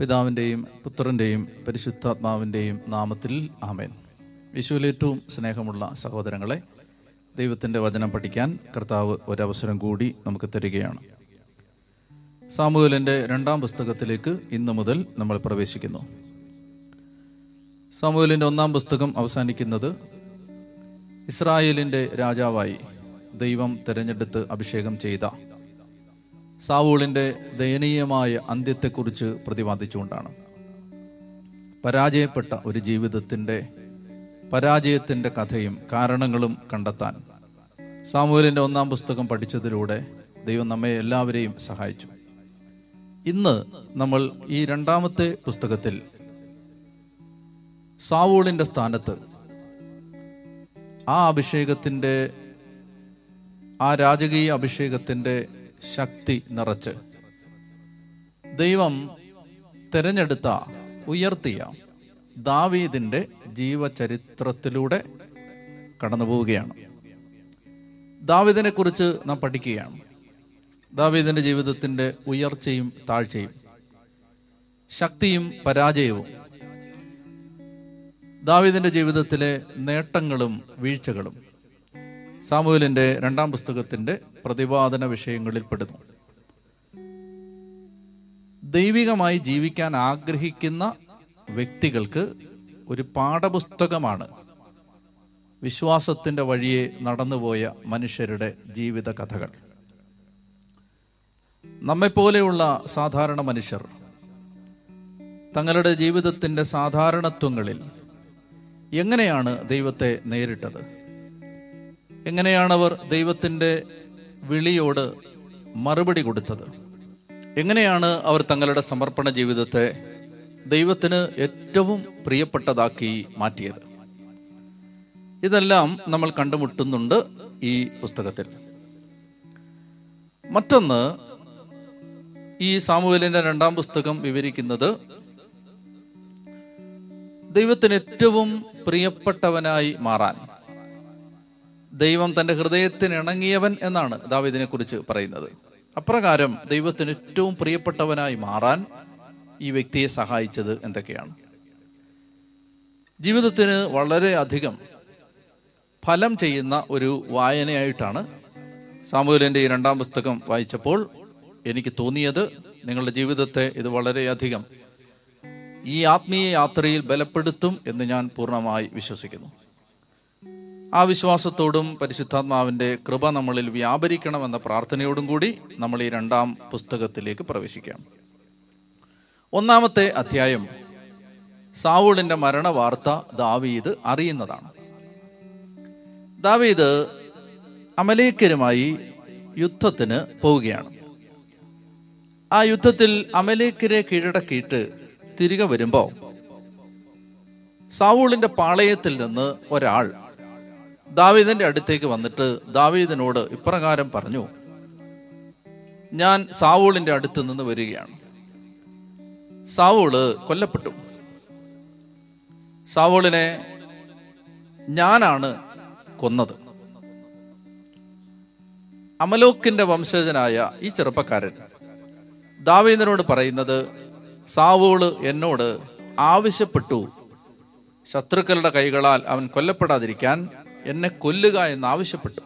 പിതാവിന്റെയും പുത്രന്റെയും പരിശുദ്ധാത്മാവിന്റെയും നാമത്തിൽ ആമേൻ. വിശുവിലേറ്റവും സ്നേഹമുള്ള സഹോദരങ്ങളെ ദൈവത്തിന്റെ വചനം പഠിക്കാൻ കർത്താവ് ഒരവസരം കൂടി നമുക്ക് തരികയാണ്. സാമൂഹലിന്റെ രണ്ടാം പുസ്തകത്തിലേക്ക് ഇന്നു മുതൽ നമ്മൾ പ്രവേശിക്കുന്നു. സാമൂഹലിന്റെ ഒന്നാം പുസ്തകം അവസാനിക്കുന്നത് ഇസ്രായേലിന്റെ രാജാവായി ദൈവം തിരഞ്ഞെടുത്ത് അഭിഷേകം ചെയ്ത സാവൂളിന്റെ ദയനീയമായ അന്ത്യത്തെക്കുറിച്ച് പ്രതിപാദിച്ചുകൊണ്ടാണ്. പരാജയപ്പെട്ട ഒരു ജീവിതത്തിന്റെ പരാജയത്തിന്റെ കഥയും കാരണങ്ങളും കണ്ടെത്താൻ സാമൂലിന്റെ ഒന്നാം പുസ്തകം പഠിച്ചതിലൂടെ ദൈവം നമ്മെ എല്ലാവരെയും സഹായിച്ചു. ഇന്ന് നമ്മൾ ഈ രണ്ടാമത്തെ പുസ്തകത്തിൽ സാവൂളിന്റെ സ്ഥാനത്ത് ആ അഭിഷേകത്തിന്റെ ആ രാജകീയ അഭിഷേകത്തിന്റെ ശക്തി നിറച്ച്. ദൈവം തിരഞ്ഞെടുത്ത ഉയർത്തിയ ദാവീദിന്റെ ജീവചരിത്രത്തിലൂടെ കടന്നു പോവുകയാണ് ദാവീദിനെ കുറിച്ച് നാം പഠിക്കുകയാണ്. ദാവീദിന്റെ ജീവിതത്തിന്റെ ഉയർച്ചയും താഴ്ചയും ശക്തിയും പരാജയവും ദാവീദിന്റെ ജീവിതത്തിലെ നേട്ടങ്ങളും വീഴ്ചകളും സാമൂഹലിന്റെ രണ്ടാം പുസ്തകത്തിന്റെ പ്രതിപാദന വിഷയങ്ങളിൽ പെടുന്നു. ദൈവികമായി ജീവിക്കാൻ ആഗ്രഹിക്കുന്ന വ്യക്തികൾക്ക് ഒരു പാഠപുസ്തകമാണ് വിശ്വാസത്തിന്റെ വഴിയെ നടന്നുപോയ മനുഷ്യരുടെ ജീവിത കഥകൾ നമ്മെപ്പോലെയുള്ള സാധാരണ മനുഷ്യർ തങ്ങളുടെ ജീവിതത്തിന്റെ സാധാരണത്വങ്ങളിൽ എങ്ങനെയാണ് ദൈവത്തെ നേരിട്ടത്? എങ്ങനെയാണ് അവർ ദൈവത്തിന്റെ വിളിയോട് മറുപടി കൊടുത്തത്? എങ്ങനെയാണ് അവർ തങ്ങളുടെ സമർപ്പണ ജീവിതത്തെ ദൈവത്തിന് ഏറ്റവും പ്രിയപ്പെട്ടതാക്കി മാറ്റിയത്? ഇതെല്ലാം നമ്മൾ കണ്ടുമുട്ടുന്നുണ്ട് ഈ പുസ്തകത്തിൽ. മറ്റൊന്ന് ഈ സാമൂഹലിന്റെ രണ്ടാം പുസ്തകം വിവരിക്കുന്നത് ദൈവത്തിന് ഏറ്റവും പ്രിയപ്പെട്ടവനായി മാറാൻ. ദൈവം തന്റെ ഹൃദയത്തിന് ഇണങ്ങിയവൻ എന്നാണ് ദാവീദിനെ കുറിച്ച് പറയുന്നത്. അപ്രകാരം ദൈവത്തിന് ഏറ്റവും പ്രിയപ്പെട്ടവനായി മാറാൻ ഈ വ്യക്തിയെ സഹായിച്ചത് എന്തൊക്കെയാണ്? ജീവിതത്തിന് വളരെ അധികം ഫലം ചെയ്യുന്ന ഒരു വായനയായിട്ടാണ് സാമൂഹ്യന്റെ ഈ രണ്ടാം പുസ്തകം വായിച്ചപ്പോൾ എനിക്ക് തോന്നിയത് നിങ്ങളുടെ ജീവിതത്തെ ഇത് വളരെയധികം ഈ ആത്മീയ യാത്രയിൽ ബലപ്പെടുത്തും എന്ന് ഞാൻ പൂർണമായി വിശ്വസിക്കുന്നു. ആ വിശ്വാസത്തോടും പരിശുദ്ധാത്മാവിന്റെ കൃപ നമ്മളിൽ വ്യാപരിക്കണമെന്ന പ്രാർത്ഥനയോടും കൂടി നമ്മൾ ഈ രണ്ടാം പുസ്തകത്തിലേക്ക് പ്രവേശിക്കാം. ഒന്നാമത്തെ അധ്യായം സാവൂളിന്റെ മരണ വാർത്ത ദാവീദ് അറിയുന്നതാണ്. ദാവീദ് അമലേക്കരുമായി യുദ്ധത്തിന് പോവുകയാണ്. ആ യുദ്ധത്തിൽ അമലേക്കരെ കീഴടക്കിയിട്ട് തിരികെ വരുമ്പോൾ സാവൂളിന്റെ പാളയത്തിൽ നിന്ന് ഒരാൾ ദാവീദിന്റെ അടുത്തേക്ക് വന്നിട്ട് ദാവീദിനോട് ഇപ്രകാരം പറഞ്ഞു ഞാൻ സാവൂളിന്റെ അടുത്ത് നിന്ന് വരികയാണ്. സാവൂൾ കൊല്ലപ്പെട്ടു. സാവൂളിനെ ഞാനാണ് കൊന്നത്. അമലോക്കിന്റെ വംശജനായ ഈ ചെറുപ്പക്കാരൻ ദാവീദിനോട് പറയുന്നത് സാവൂൾ എന്നോട് ആവശ്യപ്പെട്ടു. ശത്രുക്കളുടെ കൈകളാൽ അവൻ കൊല്ലപ്പെടാതിരിക്കാൻ എന്നെ കൊല്ലുക എന്ന് ആവശ്യപ്പെട്ടു.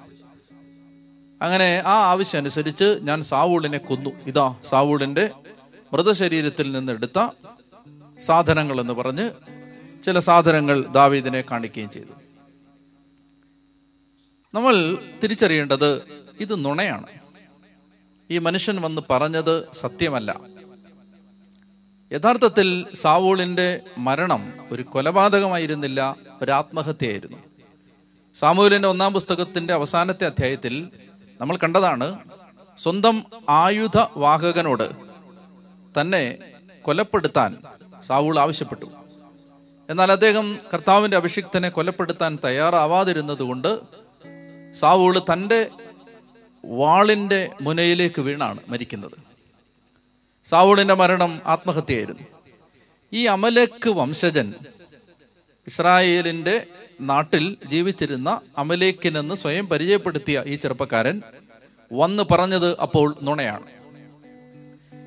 അങ്ങനെ ആ ആവശ്യം അനുസരിച്ച് ഞാൻ സാവൂളിനെ കൊന്നു. ഇതാ സാവൂളിന്റെ മൃതശരീരത്തിൽ നിന്ന് എടുത്ത സാധനങ്ങൾ എന്ന് പറഞ്ഞ് ചില സാധനങ്ങൾ ദാവീദിനെ കാണിക്കുകയും ചെയ്തു. നമ്മൾ തിരിച്ചറിയേണ്ടത് ഇത് നുണയാണ്. ഈ മനുഷ്യൻ വന്ന് പറഞ്ഞത് സത്യമല്ല. യഥാർത്ഥത്തിൽ സാവൂളിന്റെ മരണം ഒരു കൊലപാതകമായിരുന്നില്ല ഒരു ആത്മഹത്യയായിരുന്നു. സാമൂലിന്റെ ഒന്നാം പുസ്തകത്തിന്റെ അവസാനത്തെ അധ്യായത്തിൽ നമ്മൾ കണ്ടതാണ് സ്വന്തം ആയുധ വാഹകനോട് തന്നെ കൊലപ്പെടുത്താൻ സാവൂൾ ആവശ്യപ്പെട്ടു. എന്നാൽ അദ്ദേഹം കർത്താവിന്റെ അഭിഷിക്തനെ കൊലപ്പെടുത്താൻ തയ്യാറാവാതിരുന്നത് കൊണ്ട് സാവൂൾ തന്റെ വാളിന്റെ മുനയിലേക്ക് വീണാണ് മരിക്കുന്നത്. സാവൂളിന്റെ മരണം ആത്മഹത്യയായിരുന്നു. ഈ അമലക്ക് വംശജൻ ഇസ്രായേലിന്റെ നാട്ടിൽ ജീവിച്ചിരുന്ന അമലേക്കിനെന്ന് സ്വയം പരിചയപ്പെടുത്തിയ ഈ ചെറുപ്പക്കാരൻ വന്ന് പറഞ്ഞത് അപ്പോൾ നുണയാണ്.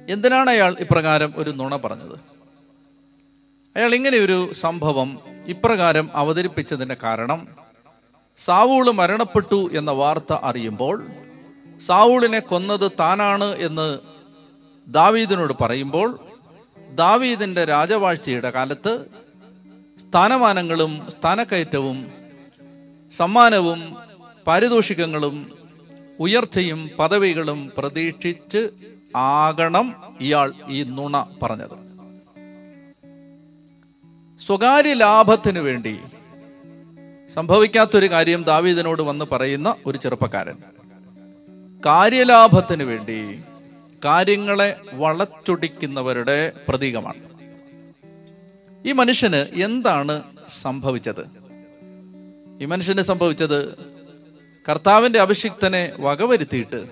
എന്തിനാണ് അയാൾ ഇപ്രകാരം ഒരു നുണ പറഞ്ഞത്? അയാൾ ഇങ്ങനെ ഒരു സംഭവം ഇപ്രകാരം അവതരിപ്പിച്ചതിന്റെ കാരണം സാവൂൾ മരണപ്പെട്ടു എന്ന വാർത്ത അറിയുമ്പോൾ സാവൂളിനെ കൊന്നത് താനാണ് എന്ന് ദാവീദിനോട് പറയുമ്പോൾ ദാവീദിന്റെ രാജവാഴ്ചയുടെ കാലത്ത് സ്ഥാനമാനങ്ങളും സ്ഥാനക്കയറ്റവും സമ്മാനവും പാരിതോഷികങ്ങളും ഉയർച്ചയും പദവികളും പ്രതീക്ഷിച്ച് ആകണം ഇയാൾ ഈ നുണ പറഞ്ഞത്. സ്വകാര്യ ലാഭത്തിനു വേണ്ടി സംഭവിക്കാത്തൊരു കാര്യം ദാവീദിനോട് വന്ന് പറയുന്ന ഒരു ചെറുപ്പക്കാരൻ. കാര്യലാഭത്തിന് വേണ്ടി കാര്യങ്ങളെ വളച്ചൊടിക്കുന്നവരുടെ പ്രതീകമാണ്. ഈ മനുഷ്യന് എന്താണ് സംഭവിച്ചത്? ഈ മനുഷ്യന് സംഭവിച്ചത് കർത്താവിന്റെ അഭിഷിക്തനെ വകവരുത്തിയിട്ട്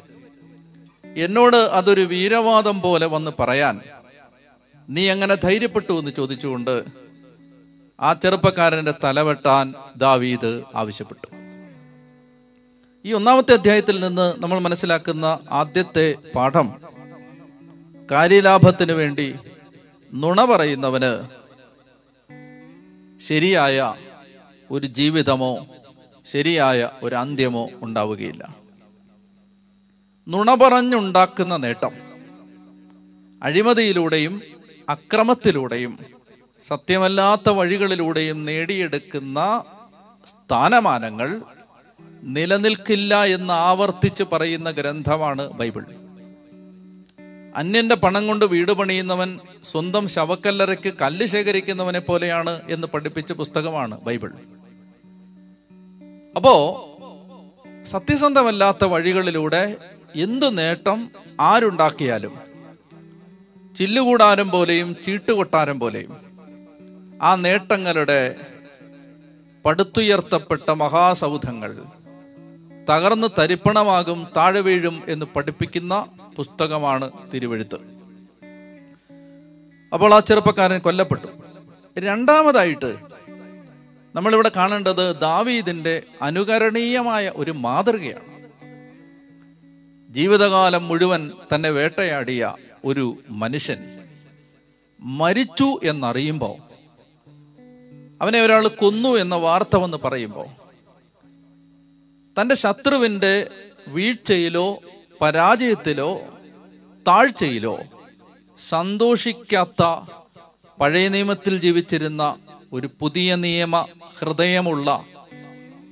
എന്നോട് അതൊരു വീരവാദം പോലെ വന്ന് പറയാൻ നീ എങ്ങനെ ധൈര്യപ്പെട്ടു എന്ന് ചോദിച്ചുകൊണ്ട് ആ ചെറുപ്പക്കാരന്റെ തലവെട്ടാൻ ദാവീദ് ആവശ്യപ്പെട്ടു. ഈ ഒന്നാമത്തെ അധ്യായത്തിൽ നിന്ന് നമ്മൾ മനസ്സിലാക്കുന്ന ആദ്യത്തെ പാഠം കാര്യലാഭത്തിന് വേണ്ടി നുണ പറയുന്നവന് ശരിയായ ഒരു ജീവിതമോ ശരിയായ ഒരു അന്ത്യമോ ഉണ്ടാവുകയില്ല. നുണ പറഞ്ഞുണ്ടാക്കുന്ന നേട്ടം അഴിമതിയിലൂടെയും അക്രമത്തിലൂടെയും സത്യമല്ലാത്ത വഴികളിലൂടെയും നേടിയെടുക്കുന്ന സ്ഥാനമാനങ്ങൾ നിലനിൽക്കില്ല എന്ന് ആവർത്തിച്ച് പറയുന്ന ഗ്രന്ഥമാണ് ബൈബിൾ. അന്യന്റെ പണം കൊണ്ട് വീട് പണിയുന്നവൻ സ്വന്തം ശവക്കല്ലറയ്ക്ക് കല്ല് ശേഖരിക്കുന്നവനെ പോലെയാണ് എന്ന് പഠിപ്പിച്ച പുസ്തകമാണ് ബൈബിൾ. അപ്പോ സത്യസന്ധമല്ലാത്ത വഴികളിലൂടെ എന്തു നേട്ടം ആരുണ്ടാക്കിയാലും ചില്ലുകൂടാരം പോലെയും ചീട്ടുകൊട്ടാരം പോലെയും ആ നേട്ടങ്ങളുടെ പടുത്തുയർത്തപ്പെട്ട മഹാസൗധങ്ങൾ തകർന്ന് തരിപ്പണമാകും താഴെ വീഴും എന്ന് പഠിപ്പിക്കുന്ന പുസ്തകമാണ് തിരുവഴുത്ത്. അപ്പോൾ ആ ചെറുപ്പക്കാരൻ കൊല്ലപ്പെട്ടു. രണ്ടാമതായിട്ട് നമ്മളിവിടെ കാണേണ്ടത് ദാവീദിന്റെ അനുകരണീയമായ ഒരു മാതൃകയാണ്. ജീവിതകാലം മുഴുവൻ തന്നെ വേട്ടയാടിയ ഒരു മനുഷ്യൻ മരിച്ചു എന്നറിയുമ്പോൾ അവനെ ഒരാൾ കൊന്നു എന്ന വാർത്ത വന്ന് പറയുമ്പോൾ തന്റെ ശത്രുവിന്റെ വീഴ്ചയിലോ പരാജയത്തിലോ താഴ്ചയിലോ സന്തോഷിക്കാത്ത പഴയ നിയമത്തിൽ ജീവിച്ചിരുന്ന ഒരു പുതിയ നിയമ ഹൃദയമുള്ള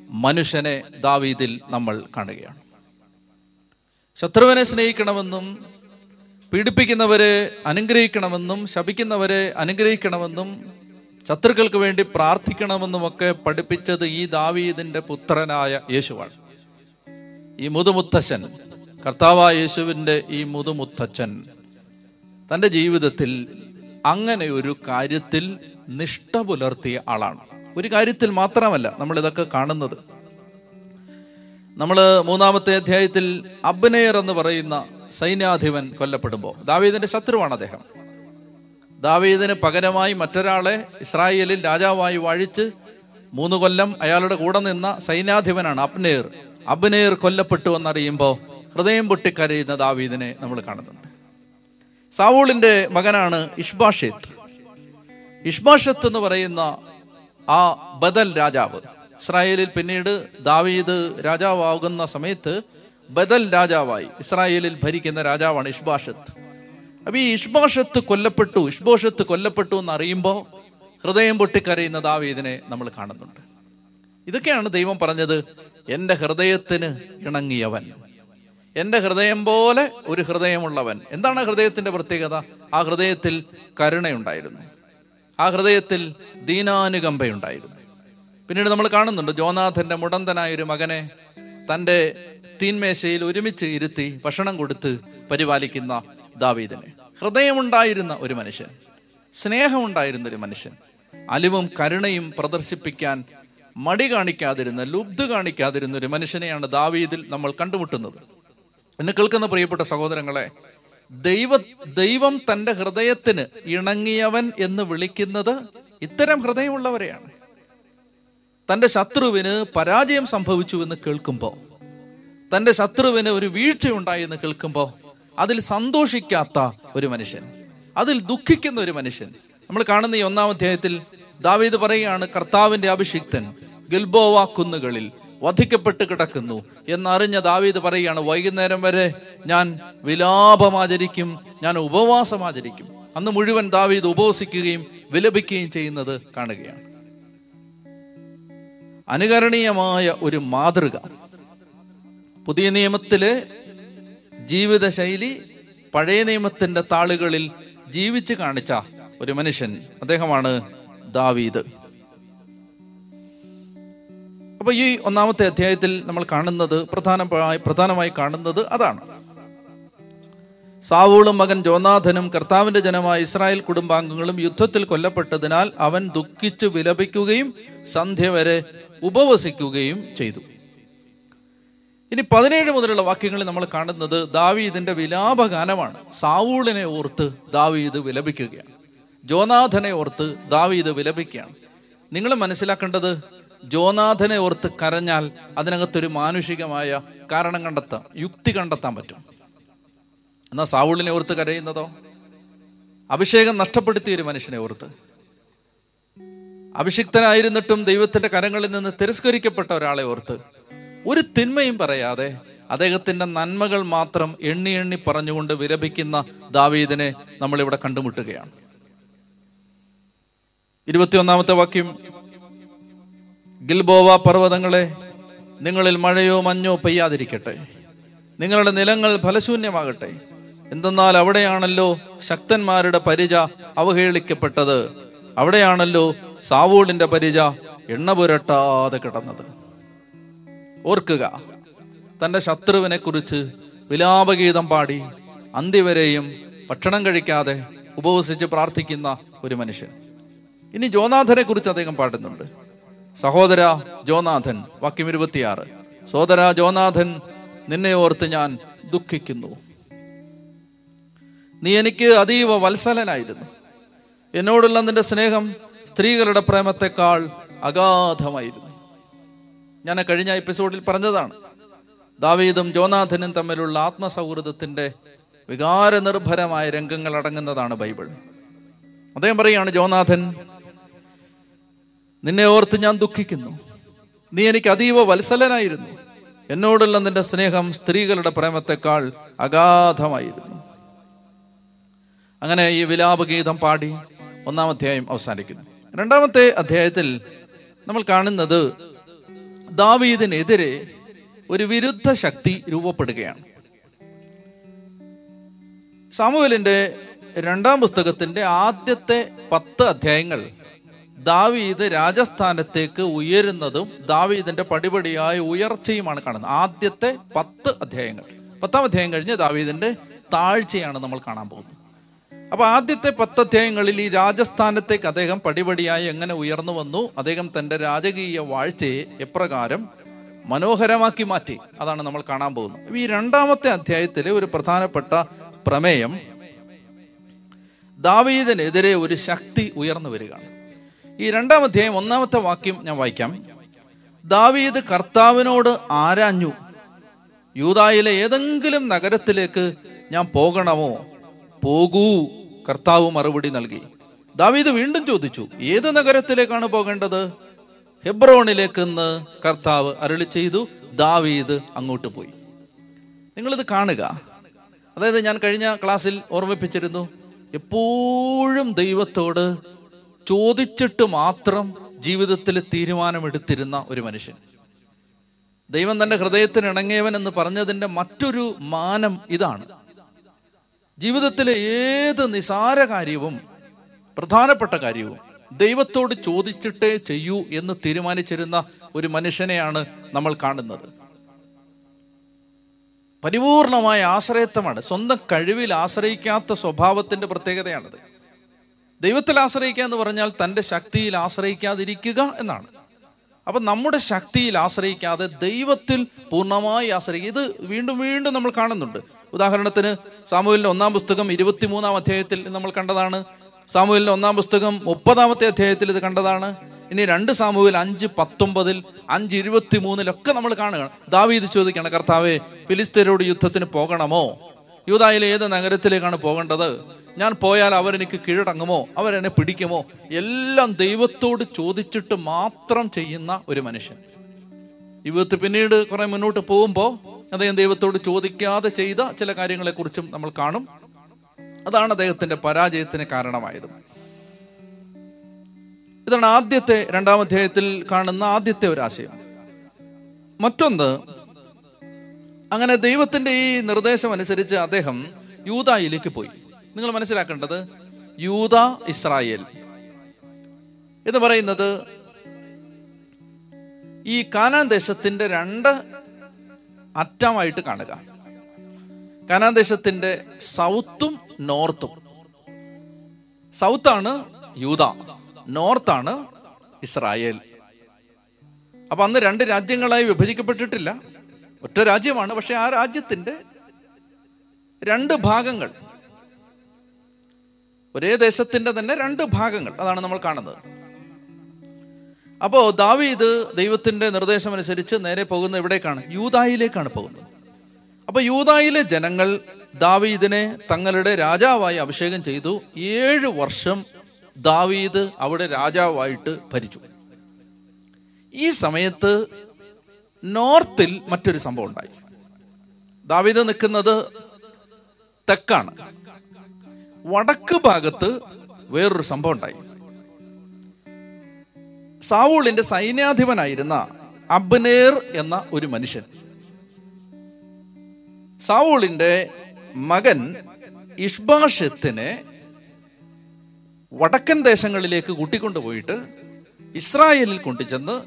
മനുഷ്യനെ ദാവീദിൽ നമ്മൾ കാണുകയാണ്. ശത്രുവിനെ സ്നേഹിക്കണമെന്നും പീഡിപ്പിക്കുന്നവരെ അനുഗ്രഹിക്കണമെന്നും ശപിക്കുന്നവരെ അനുഗ്രഹിക്കണമെന്നും ശത്രുക്കൾക്ക് വേണ്ടി പ്രാർത്ഥിക്കണമെന്നുമൊക്കെ പഠിപ്പിച്ചത് ഈ ദാവീദിന്റെ പുത്രനായ യേശുവാണ്. ഈ മുതുമുത്തച്ഛൻ കർത്താവായ യേശുവിന്റെ ഈ മുതുമുത്തച്ഛൻ തന്റെ ജീവിതത്തിൽ അങ്ങനെ ഒരു കാര്യത്തിൽ നിഷ്ഠ പുലർത്തിയ ആളാണ്. ഒരു കാര്യത്തിൽ മാത്രമല്ല നമ്മൾ ഇതൊക്കെ കാണുന്നത്. നമ്മൾ മൂന്നാമത്തെ അധ്യായത്തിൽ അബ്നേർ എന്ന് പറയുന്ന സൈന്യാധിപൻ കൊല്ലപ്പെടുമ്പോൾ ദാവീദിന്റെ ശത്രുവാണ് അദ്ദേഹം. ദാവീദിന് പകരമായി മറ്റൊരാളെ ഇസ്രായേലിൽ രാജാവായി വാഴിച്ച് മൂന്ന് കൊല്ലം അയാളുടെ കൂടെ നിന്ന സൈന്യാധിപനാണ് അബ്നേർ. അബ്നേർ കൊല്ലപ്പെട്ടു എന്നറിയുമ്പോൾ ഹൃദയം പൊട്ടിക്കരയുന്ന ദാവീദിനെ നമ്മൾ കാണുന്നുണ്ട്. സാവൂളിന്റെ മകനാണ് ഇഷ്ബാഷെത്ത്. ഇഷ്ബാഷത്ത് എന്ന് പറയുന്ന ആ ബദൽ രാജാവ്. ഇസ്രായേലിൽ പിന്നീട് ദാവീദ് രാജാവാകുന്ന സമയത്ത് ബദൽ രാജാവായി ഇസ്രായേലിൽ ഭരിക്കുന്ന രാജാവാണ് ഇഷ്ബാഷത്ത്. അപ്പൊ ഈ ഇഷ്ബോഷത്ത് കൊല്ലപ്പെട്ടു ഇഷ്ബോഷത്ത് കൊല്ലപ്പെട്ടു എന്ന് അറിയുമ്പോൾ ഹൃദയം പൊട്ടിക്കരയുന്ന ദാവീദിനെ നമ്മൾ കാണുന്നുണ്ട്. ഇതൊക്കെയാണ് ദൈവം പറഞ്ഞത് എന്റെ ഹൃദയത്തിന് ഇണങ്ങിയവൻ. എന്റെ ഹൃദയം പോലെ ഒരു ഹൃദയമുള്ളവൻ. എന്താണ് ഹൃദയത്തിന്റെ പ്രത്യേകത? ആ ഹൃദയത്തിൽ കരുണയുണ്ടായിരുന്നു. ആ ഹൃദയത്തിൽ ദീനാനുകമ്പയുണ്ടായിരുന്നു. പിന്നീട് നമ്മൾ കാണുന്നുണ്ട് ജോനാഥന്റെ മുടന്തനായ ഒരു മകനെ തന്റെ തീന്മേശയിൽ ഒരുമിച്ച് ഇരുത്തി ഭക്ഷണം കൊടുത്ത് പരിപാലിക്കുന്ന ദാവീദിനെ. ഹൃദയമുണ്ടായിരുന്ന ഒരു മനുഷ്യൻ സ്നേഹമുണ്ടായിരുന്ന ഒരു മനുഷ്യൻ അലിവും കരുണയും പ്രദർശിപ്പിക്കാൻ മടി കാണിക്കാതിരുന്ന ലുബ്ധ കാണിക്കാതിരുന്ന ഒരു മനുഷ്യനെയാണ് ദാവീദിൽ നമ്മൾ കണ്ടുമുട്ടുന്നത്. എന്നെ കേൾക്കുന്ന പ്രിയപ്പെട്ട സഹോദരങ്ങളെ ദൈവ ദൈവം തന്റെ ഹൃദയത്തിന് ഇണങ്ങിയവൻ എന്ന് വിളിക്കുന്നത് ഇത്തരം ഹൃദയമുള്ളവരെയാണ്. തന്റെ ശത്രുവിന് പരാജയം സംഭവിച്ചു എന്ന് കേൾക്കുമ്പോൾ തന്റെ ശത്രുവിന് ഒരു വീഴ്ച ഉണ്ടായി എന്ന് കേൾക്കുമ്പോൾ അതിൽ സന്തോഷിക്കാത്ത ഒരു മനുഷ്യൻ അതിൽ ദുഃഖിക്കുന്ന ഒരു മനുഷ്യൻ. നമ്മൾ കാണുന്ന ഈ ഒന്നാം അധ്യായത്തിൽ ദാവീദ് പറയുകയാണ് കർത്താവിന്റെ അഭിഷിക്തൻ ഗിൽബോവ കുന്നുകളിൽ വധിക്കപ്പെട്ട് കിടക്കുന്നു. എന്നറിഞ്ഞ ദാവീദ് പറയുകയാണ് വൈകുന്നേരം വരെ ഞാൻ വിലാപമാചരിക്കും ഞാൻ ഉപവാസമാചരിക്കും. അന്ന് മുഴുവൻ ദാവീദ് ഉപവസിക്കുകയും വിലപിക്കുകയും ചെയ്യുന്നത് കാണുകയാണ്. അനുകരണീയമായ ഒരു മാതൃക. പുതിയ നിയമത്തിലെ ജീവിതശൈലി പഴയ നിയമത്തിന്റെ താളുകളിൽ ജീവിച്ച് കാണിച്ച ഒരു മനുഷ്യൻ അദ്ദേഹമാണ് ദാവീദ്. അപ്പൊ ഈ ഒന്നാമത്തെ അധ്യായത്തിൽ നമ്മൾ കാണുന്നത് പ്രധാനമായി പ്രധാനമായി കാണുന്നത് അതാണ്. സാവൂളും മകൻ ജോനാഥനും കർത്താവിന്റെ ജനമായ ഇസ്രായേൽ കുടുംബാംഗങ്ങളും യുദ്ധത്തിൽ കൊല്ലപ്പെട്ടതിനാൽ അവൻ ദുഃഖിച്ചു വിലപിക്കുകയും സന്ധ്യ വരെ ഉപവസിക്കുകയും ചെയ്തു. ഇനി പതിനേഴ് മുതലുള്ള വാക്യങ്ങളിൽ നമ്മൾ കാണുന്നത് ദാവീദിന്റെ വിലാപഗാനമാണ്. സാവൂളിനെ ഓർത്ത് ദാവീദ് വിലപിക്കുകയാണ്. ജോനാഥനെ ഓർത്ത് ദാവീദ് വിലപിക്കുകയാണ്. നിങ്ങൾ മനസ്സിലാക്കേണ്ടത് ജോനാഥനെ ഓർത്ത് കരഞ്ഞാൽ അതിനകത്തൊരു മാനുഷികമായ കാരണം കണ്ടെത്താം യുക്തി കണ്ടെത്താൻ പറ്റും. എന്നാൽ സാവൂളിനെ ഓർത്ത് കരയുന്നതോ? അഭിഷേകം നഷ്ടപ്പെടുത്തിയ ഒരു മനുഷ്യനെ ഓർത്ത്. അഭിഷിക്തനായിരുന്നിട്ടും ദൈവത്തിന്റെ കരങ്ങളിൽ നിന്ന് തിരസ്കരിക്കപ്പെട്ട ഒരാളെ ഓർത്ത് ഒരു തിന്മയും പറയാതെ അദ്ദേഹത്തിന്റെ നന്മകൾ മാത്രം എണ്ണി എണ്ണി പറഞ്ഞുകൊണ്ട് വിലപിക്കുന്ന ദാവീദിനെ നമ്മൾ ഇവിടെ കണ്ടുമുട്ടുകയാണ്. ഇരുപത്തിയൊന്നാമത്തെ വാക്യം. ഗിൽബോവ പർവതങ്ങളെ നിങ്ങളിൽ മഴയോ മഞ്ഞോ പെയ്യാതിരിക്കട്ടെ. നിങ്ങളുടെ നിലങ്ങൾ ഫലശൂന്യമാകട്ടെ. എന്തെന്നാൽ അവിടെയാണല്ലോ ശക്തന്മാരുടെ പരിച അവഹേളിക്കപ്പെട്ടത്. അവിടെയാണല്ലോ സാവൂളിന്റെ പരിച എണ്ണ പുരട്ടാതെ കിടന്നത്. ഓർക്കുക. തന്റെ ശത്രുവിനെ കുറിച്ച് വിലാപഗീതം പാടി അന്തിവരെയും ഭക്ഷണം കഴിക്കാതെ ഉപവസിച്ച് പ്രാർത്ഥിക്കുന്ന ഒരു മനുഷ്യൻ. ഇനി ജോനാഥനെ കുറിച്ച് അദ്ദേഹം പാടുന്നുണ്ട്. സഹോദര ജോനാഥൻ വാക്യം ഇരുപത്തിയാറ്. സോദര ജോനാഥൻ നിന്നെ ഓർത്ത് ഞാൻ ദുഃഖിക്കുന്നു. നീ എനിക്ക് അതീവ വത്സലനായിരുന്നു. എന്നോടുള്ള നിന്റെ സ്നേഹം സ്ത്രീകളുടെ പ്രേമത്തെക്കാൾ അഗാധമായിരുന്നു. ഞാൻ കഴിഞ്ഞ എപ്പിസോഡിൽ പറഞ്ഞതാണ്. ദാവീദും ജോനാഥനും തമ്മിലുള്ള ആത്മസൗഹൃദത്തിന്റെ വികാരനിർഭരമായ രംഗങ്ങൾ അടങ്ങുന്നതാണ് ബൈബിൾ. അദ്ദേഹം പറയാണ് ജോനാഥൻ നിന്നെ ഓർത്ത് ഞാൻ ദുഃഖിക്കുന്നു. നീ എനിക്ക് അതീവ വത്സലനായിരുന്നു. എന്നോടുള്ള നിന്റെ സ്നേഹം സ്ത്രീകളുടെ പ്രേമത്തെക്കാൾ അഗാധമായിരുന്നു. അങ്ങനെ ഈ വിലാപഗീതം പാടി ഒന്നാം അധ്യായം അവസാനിക്കുന്നു. രണ്ടാമത്തെ അധ്യായത്തിൽ നമ്മൾ കാണുന്നത് ദാവീദിനെതിരെ ഒരു വിരുദ്ധ ശക്തി രൂപപ്പെടുകയാണ്. സാമുവലിന്റെ രണ്ടാം പുസ്തകത്തിന്റെ ആദ്യത്തെ പത്ത് അധ്യായങ്ങൾ ദാവീദ് രാജസ്ഥാനത്തേക്ക് ഉയരുന്നതും ദാവീദിന്റെ പടിപടിയായ ഉയർച്ചയുമാണ് കാണുന്നത്. ആദ്യത്തെ പത്ത് അധ്യായങ്ങൾ. പത്താം അധ്യായം കഴിഞ്ഞ് ദാവീദിന്റെ താഴ്ചയാണ് നമ്മൾ കാണാൻ പോകുന്നത്. അപ്പൊ ആദ്യത്തെ പത്ത് അധ്യായങ്ങളിൽ ഈ രാജസ്ഥാനത്തേക്ക് അദ്ദേഹം പടിപടിയായി എങ്ങനെ ഉയർന്നു വന്നു അദ്ദേഹം തന്റെ രാജകീയ വാഴ്ചയെ എപ്രകാരം മനോഹരമാക്കി മാറ്റി അതാണ് നമ്മൾ കാണാൻ പോകുന്നത്. ഈ രണ്ടാമത്തെ അധ്യായത്തിലെ ഒരു പ്രധാനപ്പെട്ട പ്രമേയം ദാവീദിനെതിരെ ഒരു ശക്തി ഉയർന്നു വരികയാണ്. ഈ രണ്ടാം അധ്യായം ഒന്നാമത്തെ വാക്യം ഞാൻ വായിക്കാം. ദാവീദ് കർത്താവിനോട് ആരാഞ്ഞു? യൂതായിലെ ഏതെങ്കിലും നഗരത്തിലേക്ക് ഞാൻ പോകണമോ? പോകൂ. കർത്താവ് മറുപടി നൽകി. ദാവീദ് വീണ്ടും ചോദിച്ചു ഏത് നഗരത്തിലേക്കാണ് പോകേണ്ടത്? ഹെബ്രോണിലേക്കെന്ന് കർത്താവ് അരളി ചെയ്തു ദാവീദ് അങ്ങോട്ട് പോയി. നിങ്ങളിത് കാണുക. അതായത് ഞാൻ കഴിഞ്ഞ ക്ലാസ്സിൽ ഓർമ്മിപ്പിച്ചിരുന്നു എപ്പോഴും ദൈവത്തോട് ചോദിച്ചിട്ട് മാത്രം ജീവിതത്തിൽ തീരുമാനമെടുത്തിരുന്ന ഒരു മനുഷ്യൻ. ദൈവം തന്റെ ഹൃദയത്തിന് ഇണങ്ങിയവൻ എന്ന് പറഞ്ഞതിന്റെ മറ്റൊരു മാനം ഇതാണ്. ജീവിതത്തിലെ ഏത് നിസാര കാര്യവും പ്രധാനപ്പെട്ട കാര്യവും ദൈവത്തോട് ചോദിച്ചിട്ടേ ചെയ്യൂ എന്ന് തീരുമാനിച്ചിരുന്ന ഒരു മനുഷ്യനെയാണ് നമ്മൾ കാണുന്നത്. പരിപൂർണമായ ആശ്രയത്വമാണ്. സ്വന്തം കഴിവിൽ ആശ്രയിക്കാത്ത സ്വഭാവത്തിന്റെ പ്രത്യേകതയാണത്. ദൈവത്തിൽ ആശ്രയിക്കുക എന്ന് പറഞ്ഞാൽ തന്റെ ശക്തിയിൽ ആശ്രയിക്കാതിരിക്കുക എന്നാണ്. അപ്പം നമ്മുടെ ശക്തിയിൽ ആശ്രയിക്കാതെ ദൈവത്തിൽ പൂർണമായി ആശ്രയിക്കുക ഇത് വീണ്ടും വീണ്ടും നമ്മൾ കാണുന്നുണ്ട്. ഉദാഹരണത്തിന് സാമൂഹിലിന്റെ ഒന്നാം പുസ്തകം ഇരുപത്തിമൂന്നാം അധ്യായത്തിൽ നമ്മൾ കണ്ടതാണ്. സാമൂഹിലിന്റെ ഒന്നാം പുസ്തകം മുപ്പതാമത്തെ അധ്യായത്തിൽ ഇത് കണ്ടതാണ്. ഇനി രണ്ട് സാമൂഹിൽ അഞ്ച് പത്തൊമ്പതിൽ അഞ്ച് ഇരുപത്തി മൂന്നിലൊക്കെ നമ്മൾ കാണുക. ദാവീത് ചോദിക്കുകയാണ് കർത്താവെ ഫിലിസ്തീനോട് യുദ്ധത്തിന് പോകണമോ? യൂതായിലെ ഏത് നഗരത്തിലേക്കാണ് പോകേണ്ടത്? ഞാൻ പോയാൽ അവരെനിക്ക് കീഴടങ്ങുമോ? അവരെന്നെ പിടിക്കുമോ? എല്ലാം ദൈവത്തോട് ചോദിച്ചിട്ട് മാത്രം ചെയ്യുന്ന ഒരു മനുഷ്യൻ. ജീവിതത്തിൽ പിന്നീട് കുറെ മുന്നോട്ട് പോകുമ്പോൾ അദ്ദേഹം ദൈവത്തോട് ചോദിക്കാതെ ചെയ്ത ചില കാര്യങ്ങളെക്കുറിച്ചും നമ്മൾ കാണും. അതാണ് അദ്ദേഹത്തിന്റെ പരാജയത്തിന് കാരണമായത്. ഇതാണ് ആദ്യത്തെ രണ്ടാം അധ്യായത്തിൽ കാണുന്ന ആദ്യത്തെ ഒരു ആശയം. മറ്റൊന്ന് അങ്ങനെ ദൈവത്തിന്റെ ഈ നിർദ്ദേശം അനുസരിച്ച് അദ്ദേഹം യൂതായിലേക്ക് പോയി. നിങ്ങൾ മനസ്സിലാക്കേണ്ടത് യൂത ഇസ്രായേൽ എന്ന് പറയുന്നത് ഈ കാനാൻ ദേശത്തിന്റെ രണ്ട് അറ്റമായിട്ട് കാണുക. കാനാൻ ദേശത്തിന്റെ സൗത്തും നോർത്തും. സൗത്താണ് യൂത നോർത്താണ് ഇസ്രായേൽ. അപ്പൊ അന്ന് രണ്ട് രാജ്യങ്ങളായി വിഭജിക്കപ്പെട്ടിട്ടില്ല. ഒറ്റ രാജ്യമാണ് പക്ഷെ ആ രാജ്യത്തിന്റെ രണ്ട് ഭാഗങ്ങൾ. ഒരേ ദേശത്തിന്റെ തന്നെ രണ്ട് ഭാഗങ്ങൾ അതാണ് നമ്മൾ കാണുന്നത്. അപ്പോ ദാവീദ് നിർദ്ദേശം അനുസരിച്ച് നേരെ പോകുന്ന എവിടേക്കാണ് യൂതായിലേക്കാണ് പോകുന്നത്. അപ്പൊ യൂതായിലെ ജനങ്ങൾ ദാവീദിനെ തങ്ങളുടെ രാജാവായി അഭിഷേകം ചെയ്തു. ഏഴ് വർഷം ദാവീദ് അവിടെ രാജാവായിട്ട് ഭരിച്ചു. ഈ സമയത്ത് നോർത്തിൽ മറ്റൊരു സംഭവം ഉണ്ടായി. ദാവീദ് നിൽക്കുന്നത് തെക്കാണ്. വടക്ക് ഭാഗത്ത് വേറൊരു സംഭവം ഉണ്ടായി. സാവൂളിന്റെ സൈന്യാധിപനായിരുന്ന അബ്നേർ എന്ന ഒരു മനുഷ്യൻ. സാവൂളിന്റെ മകൻ ഇഷ്ബാഷത്തിനെ വടക്കൻ ദേശങ്ങളിലേക്ക് കൂട്ടിക്കൊണ്ടുപോയിട്ട് ഇസ്രായേലിൽ കൊണ്ടുചെന്ന്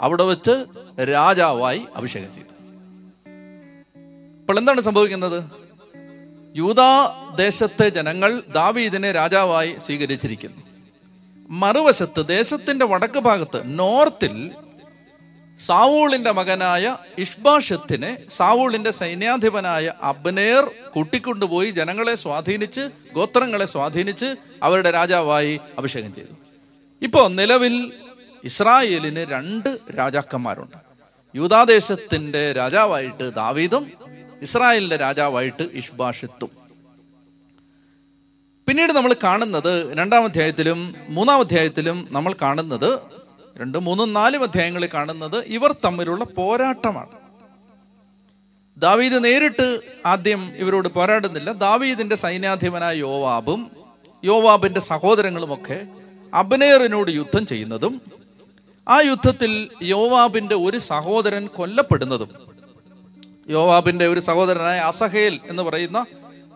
അവിടെ വെച്ച് രാജാവായി അഭിഷേകം ചെയ്തു. ഇപ്പോൾ എന്താണ് സംഭവിക്കുന്നത്? യൂതാ ദേശത്തെ ജനങ്ങൾ ദാവീദിനെ രാജാവായി സ്വീകരിച്ചിരിക്കുന്നു. മറുവശത്ത് ദേശത്തിന്റെ വടക്ക് ഭാഗത്ത് നോർത്തിൽ സാവൂളിന്റെ മകനായ ഇഷ്ബാഷത്തിനെ സാവൂളിന്റെ സൈന്യാധിപനായ അബ്നേർ കൂട്ടിക്കൊണ്ടുപോയി ജനങ്ങളെ സ്വാധീനിച്ച് ഗോത്രങ്ങളെ സ്വാധീനിച്ച് അവരുടെ രാജാവായി അഭിഷേകം ചെയ്തു. ഇപ്പോ നിലവിൽ ഇസ്രായേലിന് രണ്ട് രാജാക്കന്മാരുണ്ട്. യൂതാദേശത്തിന്റെ രാജാവായിട്ട് ദാവീദും ഇസ്രായേലിന്റെ രാജാവായിട്ട് ഇഷ്ബാഷത്തും. പിന്നീട് നമ്മൾ കാണുന്നത് രണ്ടാം അധ്യായത്തിലും മൂന്നാം അധ്യായത്തിലും നമ്മൾ കാണുന്നത് രണ്ടും മൂന്നും നാലും അധ്യായങ്ങളിൽ കാണുന്നത് ഇവർ തമ്മിലുള്ള പോരാട്ടമാണ്. ദാവീദ് നേരിട്ട് ആദ്യം ഇവരോട് പോരാടുന്നില്ല. ദാവീദിന്റെ സൈന്യാധിപനായ യോവാബും യോവാബിന്റെ സഹോദരങ്ങളുമൊക്കെ അബ്നേറിനോട് യുദ്ധം ചെയ്യുന്നതും ആ യുദ്ധത്തിൽ യോവാബിന്റെ ഒരു സഹോദരൻ കൊല്ലപ്പെടുന്നതും യോവാബിന്റെ ഒരു സഹോദരനായ അസഹേൽ എന്ന് പറയുന്ന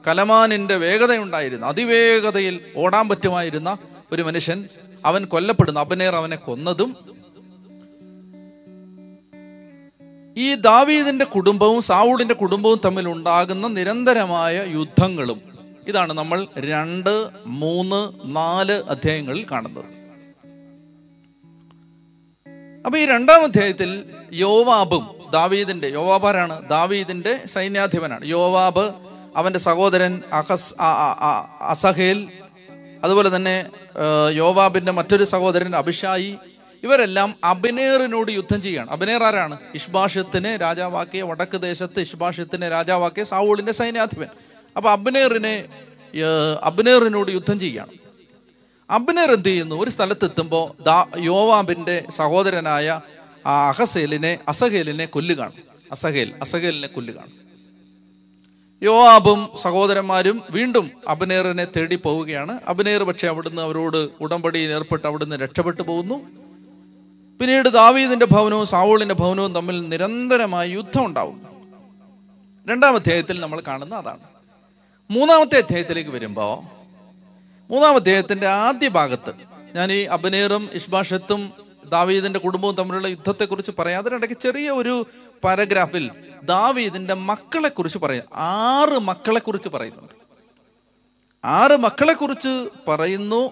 കലമാനിന്റെ വേഗതയുണ്ടായിരുന്നു അതിവേഗതയിൽ ഓടാൻ പറ്റുമായിരുന്ന ഒരു മനുഷ്യൻ അവൻ കൊല്ലപ്പെടുന്നു. അബനേർ അവനെ കൊന്നതും ഈ ദാവീദിന്റെ കുടുംബവും സാവൂടിന്റെ കുടുംബവും തമ്മിൽ ഉണ്ടാകുന്ന നിരന്തരമായ യുദ്ധങ്ങളും ഇതാണ് നമ്മൾ രണ്ട് മൂന്ന് നാല് അധ്യായങ്ങളിൽ കാണുന്നത്. അപ്പൊ ഈ രണ്ടാം അധ്യായത്തിൽ യോവാബും ദാവീദിന്റെ യോവാബാരാണ് ദാവീദിന്റെ സൈന്യാധിപനാണ്. യോവാബ് അവന്റെ സഹോദരൻ അഹസ് അസഹേൽ അതുപോലെ തന്നെ യോവാബിന്റെ മറ്റൊരു സഹോദരൻ അഭിഷായി ഇവരെല്ലാം അബിനേറിനോട് യുദ്ധം ചെയ്യുകയാണ് അബിനേർ ആരാണ്? ഇഷ്ബാഷത്തിന് രാജാവാക്കിയ വടക്ക് ദേശത്ത് ഇഷ്ബാഷത്തിന് രാജാവാക്കിയ സാവൂളിന്റെ സൈന്യാധിപൻ. അപ്പൊ അബ്നേറിനെ അബ്നേറിനോട് യുദ്ധം ചെയ്യുകയാണ് അബ്നേർ എന്ത് ചെയ്യുന്നു? ഒരു സ്ഥലത്തെത്തുമ്പോൾ ദാ യോവാബിന്റെ സഹോദരനായ അഹസേലിനെ അസഹേലിനെ കൊല്ലുകയാണ് അസഹേൽ അസഹേലിനെ കൊല്ലുകയാണ് യോവാബും സഹോദരന്മാരും വീണ്ടും അബനേറിനെ തേടി പോവുകയാണ്. അബനേർ പക്ഷെ അവിടുന്ന് അവരോട് ഉടമ്പടിയിൽ ഏർപ്പെട്ട് അവിടുന്ന് രക്ഷപ്പെട്ടു പോകുന്നു. പിന്നീട് ദാവീദിന്റെ ഭവനവും സാവൂളിന്റെ ഭവനവും തമ്മിൽ നിരന്തരമായ യുദ്ധം ഉണ്ടാവും. രണ്ടാം അധ്യായത്തിൽ നമ്മൾ കാണുന്ന അതാണ്. മൂന്നാമത്തെ അധ്യായത്തിലേക്ക് വരുമ്പോൾ മൂന്നാം അധ്യായത്തിന്റെ ആദ്യ ഭാഗത്ത് ഞാൻ ഈ അബനേറും ഇഷ്ബാഷത്തും ദാവീദിന്റെ കുടുംബവും തമ്മിലുള്ള യുദ്ധത്തെക്കുറിച്ച് പറയാം അതിനിടയ്ക്ക് ചെറിയ ഒരു പാരഗ്രാഫിൽ ദാവീദിന്റെ മക്കളെ കുറിച്ച് പറയും. ആറ് മക്കളെ കുറിച്ച് പറയുന്നുണ്ട്. ആറ് മക്കളെ കുറിച്ച് പറയുന്നു.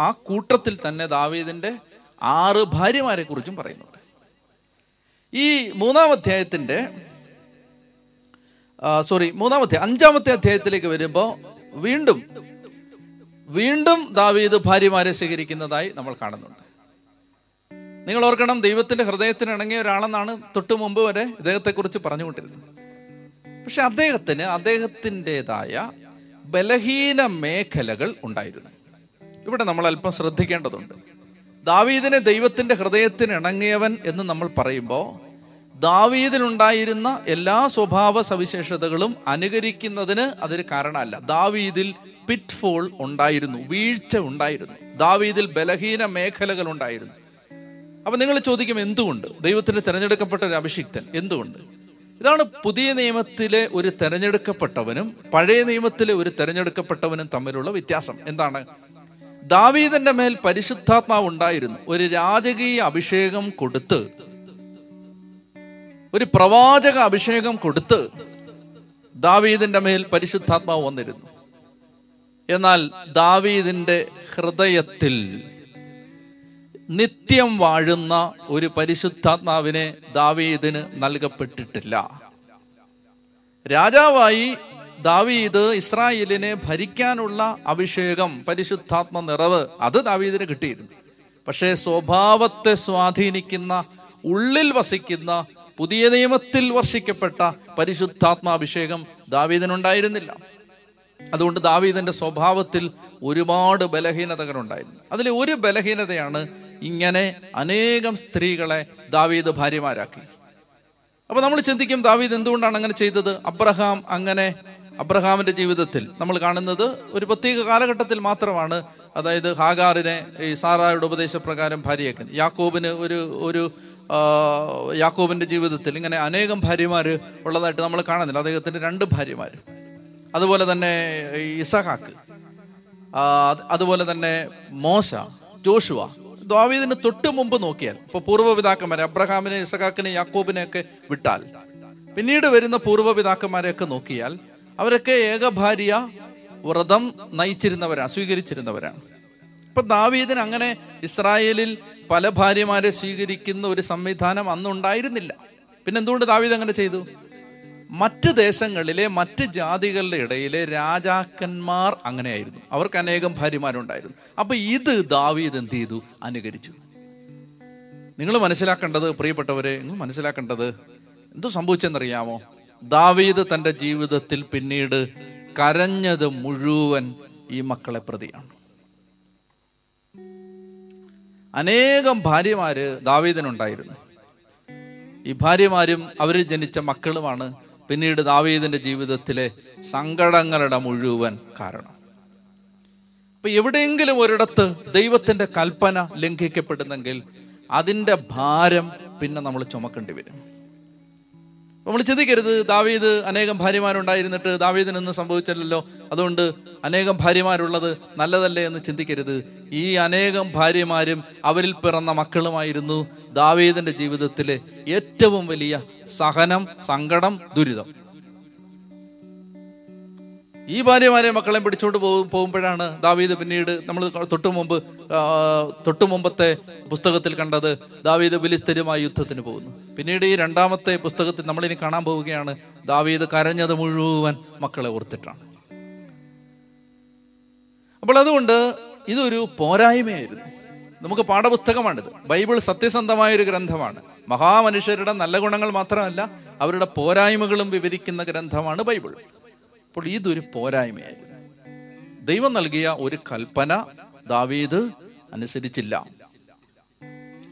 ആ കൂട്ടത്തിൽ തന്നെ ദാവീദിന്റെ ആറ് ഭാര്യമാരെ കുറിച്ചും പറയുന്നുണ്ട്. ഈ മൂന്നാം അധ്യായത്തിന്റെ സോറി മൂന്നാമത്തെ അഞ്ചാമത്തെ അധ്യായത്തിലേക്ക് വരുമ്പോൾ വീണ്ടും വീണ്ടും ദാവീദ് ഭാര്യമാരെ സ്വീകരിക്കുന്നതായി നമ്മൾ കാണുന്നുണ്ട്. നിങ്ങൾ ഓർക്കണം ദൈവത്തിന്റെ ഹൃദയത്തിന് ഇണങ്ങിയ ഒരാളെന്നാണ് തൊട്ടു മുമ്പ് വരെ ഇദ്ദേഹത്തെക്കുറിച്ച് പറഞ്ഞുകൊണ്ടിരുന്നത്. പക്ഷെ അദ്ദേഹത്തിന് അദ്ദേഹത്തിന്റെതായ ബലഹീന മേഖലകൾ ഉണ്ടായിരുന്നു. ഇവിടെ നമ്മൾ അല്പം ശ്രദ്ധിക്കേണ്ടതുണ്ട്. ദാവീദിനെ ദൈവത്തിന്റെ ഹൃദയത്തിന് ഇണങ്ങിയവൻ എന്ന് നമ്മൾ പറയുമ്പോൾ ദാവീദിനുണ്ടായിരുന്ന എല്ലാ സ്വഭാവ സവിശേഷതകളും അനുകരിക്കുന്നതിന് അതൊരു കാരണമല്ല. ദാവീദിൽ പിറ്റ്ഫോൾ ഉണ്ടായിരുന്നു വീഴ്ച ഉണ്ടായിരുന്നു. ദാവീദിൽ ബലഹീന മേഖലകൾ ഉണ്ടായിരുന്നു. അപ്പൊ നിങ്ങൾ ചോദിക്കും എന്തുകൊണ്ട്? ദൈവത്തിന് തിരഞ്ഞെടുക്കപ്പെട്ട ഒരു അഭിഷിക്തൻ എന്തുകൊണ്ട്? ഇതാണ് പുതിയ നിയമത്തിലെ ഒരു തെരഞ്ഞെടുക്കപ്പെട്ടവനും പഴയ നിയമത്തിലെ ഒരു തെരഞ്ഞെടുക്കപ്പെട്ടവനും തമ്മിലുള്ള വ്യത്യാസം. എന്താണ്? ദാവീദന്റെ മേൽ പരിശുദ്ധാത്മാവ് ഉണ്ടായിരുന്നു. ഒരു രാജകീയ അഭിഷേകം കൊടുത്ത് ഒരു പ്രവാചക അഭിഷേകം കൊടുത്ത് ദാവീദിന്റെ മേൽ പരിശുദ്ധാത്മാവ് വന്നിരുന്നു. എന്നാൽ ദാവീദിന്റെ ഹൃദയത്തിൽ നിത്യം വാഴുന്ന ഒരു പരിശുദ്ധാത്മാവിനെ ദാവീദിന് നൽകപ്പെട്ടിട്ടില്ല. രാജാവായി ദാവീദ് ഇസ്രായേലിനെ ഭരിക്കാനുള്ള അഭിഷേകം പരിശുദ്ധാത്മ നിറവ് അത് ദാവീദിന് കിട്ടിയിരുന്നു. പക്ഷേ സ്വഭാവത്തെ സ്വാധീനിക്കുന്ന ഉള്ളിൽ വസിക്കുന്ന പുതിയ നിയമത്തിൽ വർഷിക്കപ്പെട്ട പരിശുദ്ധാത്മാഭിഷേകം ദാവീദിനുണ്ടായിരുന്നില്ല. അതുകൊണ്ട് ദാവീദിന്റെ സ്വഭാവത്തിൽ ഒരുപാട് ബലഹീനതകൾ ഉണ്ടായിരുന്നു അതിലെ ഒരു ബലഹീനതയാണ് ഇങ്ങനെ അനേകം സ്ത്രീകളെ ദാവീദ് ഭാര്യമാരാക്കി. അപ്പൊ നമ്മൾ ചിന്തിക്കും ദാവീദ് എന്തുകൊണ്ടാണ് അങ്ങനെ ചെയ്തത്? അബ്രഹാം അങ്ങനെ അബ്രഹാമിന്റെ ജീവിതത്തിൽ നമ്മൾ കാണുന്നത് ഒരു പ്രത്യേക കാലഘട്ടത്തിൽ മാത്രമാണ്. അതായത് ഹാഗാറിനെ ഈ സാറായുടെ ഉപദേശപ്രകാരം ഭാര്യയാക്കുന്നത് യാക്കോബിന് ഒരു ഒരു യാക്കോബിന്റെ ജീവിതത്തിൽ ഇങ്ങനെ അനേകം ഭാര്യമാര് ഉള്ളതായിട്ട് നമ്മൾ കാണുന്നില്ല. അദ്ദേഹത്തിന്റെ രണ്ട് ഭാര്യമാര്. അതുപോലെ തന്നെ ഇസഹാക്ക് അതുപോലെ തന്നെ മോശ ജോഷുവ ദാവീദിന് തൊട്ട് മുമ്പ് നോക്കിയാൽ ഇപ്പൊ പൂർവപിതാക്കന്മാരെ അബ്രഹാമിനെ ഇസഹാക്കിനെ യാക്കോബിനെ ഒക്കെ വിട്ടാൽ പിന്നീട് വരുന്ന പൂർവപിതാക്കന്മാരെ ഒക്കെ നോക്കിയാൽ അവരൊക്കെ ഏകഭാര്യ വ്രതം നയിച്ചിരുന്നവരാണ് സ്വീകരിച്ചിരുന്നവരാണ്. ഇപ്പൊ ദാവീദിന് അങ്ങനെ ഇസ്രായേലിൽ പല ഭാര്യമാരെ സ്വീകരിക്കുന്ന ഒരു സംവിധാനം അന്നുണ്ടായിരുന്നില്ല. പിന്നെ എന്തുകൊണ്ട് ദാവീദ് അങ്ങനെ ചെയ്തു? മറ്റ് ദേശങ്ങളിലെ മറ്റ് ജാതികളുടെ ഇടയിലെ രാജാക്കന്മാർ അങ്ങനെയായിരുന്നു. അവർക്ക് അനേകം ഭാര്യമാരുണ്ടായിരുന്നു. അപ്പൊ ഇത് ദാവീദ് എന്ത് ചെയ്തു? അനുകരിച്ചു. നിങ്ങൾ മനസ്സിലാക്കേണ്ടത് പ്രിയപ്പെട്ടവരെ നിങ്ങൾ മനസ്സിലാക്കേണ്ടത് എന്തോ സംഭവിച്ചെന്നറിയാമോ? ദാവീദ് തന്റെ ജീവിതത്തിൽ പിന്നീട് കരഞ്ഞത് മുഴുവൻ ഈ മക്കളെ പ്രതിയാണ്. അനേകം ഭാര്യമാര് ദാവീദിനുണ്ടായിരുന്നു. ഈ ഭാര്യമാരും അവർ ജനിച്ച മക്കളുമാണ്. പിന്നീട് ദാവീദിന്റെ ജീവിതത്തിലെ സങ്കടങ്ങളുടെ മുഴുവൻ കാരണം. അപ്പൊ എവിടെയെങ്കിലും ഒരിടത്ത് ദൈവത്തിന്റെ കൽപ്പന ലംഘിക്കപ്പെടുന്നെങ്കിൽ അതിന്റെ ഭാരം പിന്നെ നമ്മൾ ചുമക്കേണ്ടി വരും. നമ്മൾ ചിന്തിക്കരുത് ദാവീദ് അനേകം ഭാര്യമാരുണ്ടായിരുന്നിട്ട് ദാവീദിനൊന്നും സംഭവിച്ചല്ലോ അതുകൊണ്ട് അനേകം ഭാര്യമാരുള്ളത് നല്ലതല്ലേ എന്ന് ചിന്തിക്കരുത്. ഈ അനേകം ഭാര്യമാരും അവരിൽ പിറന്ന മക്കളുമായിരുന്നു. ദാവീദിന്റെ ജീവിതത്തിലെ ഏറ്റവും വലിയ സഹനം സങ്കടം ദുരിതം. ഈ ഭാര്യമാരെ മക്കളെ പിടിച്ചുകൊണ്ട് പോകും പോകുമ്പോഴാണ് ദാവീദ് പിന്നീട് നമ്മൾ തൊട്ടു മുമ്പ് തൊട്ടു മുമ്പത്തെ പുസ്തകത്തിൽ കണ്ടത് ദാവീദ് ബലിസ്ഥിരമായ യുദ്ധത്തിന് പോകുന്നു. പിന്നീട് ഈ രണ്ടാമത്തെ പുസ്തകത്തിൽ നമ്മളിനി കാണാൻ പോവുകയാണ് ദാവീദ് കരഞ്ഞത് മുഴുവൻ മക്കളെ ഓർത്തിട്ടാണ്. അപ്പോൾ അതുകൊണ്ട് ഇതൊരു പോരായ്മയായിരുന്നു. നമുക്ക് പാഠപുസ്തകമാണിത്. ബൈബിൾ സത്യസന്ധമായ ഒരു ഗ്രന്ഥമാണ്. മഹാമനുഷ്യരുടെ നല്ല ഗുണങ്ങൾ മാത്രമല്ല അവരുടെ പോരായ്മകളും വിവരിക്കുന്ന ഗ്രന്ഥമാണ് ബൈബിൾ. അപ്പോൾ ഇതൊരു പോരായ്മയായിരുന്നു ദൈവം നൽകിയ ഒരു കൽപ്പന ദാവീദ് അനുസരിച്ചില്ല.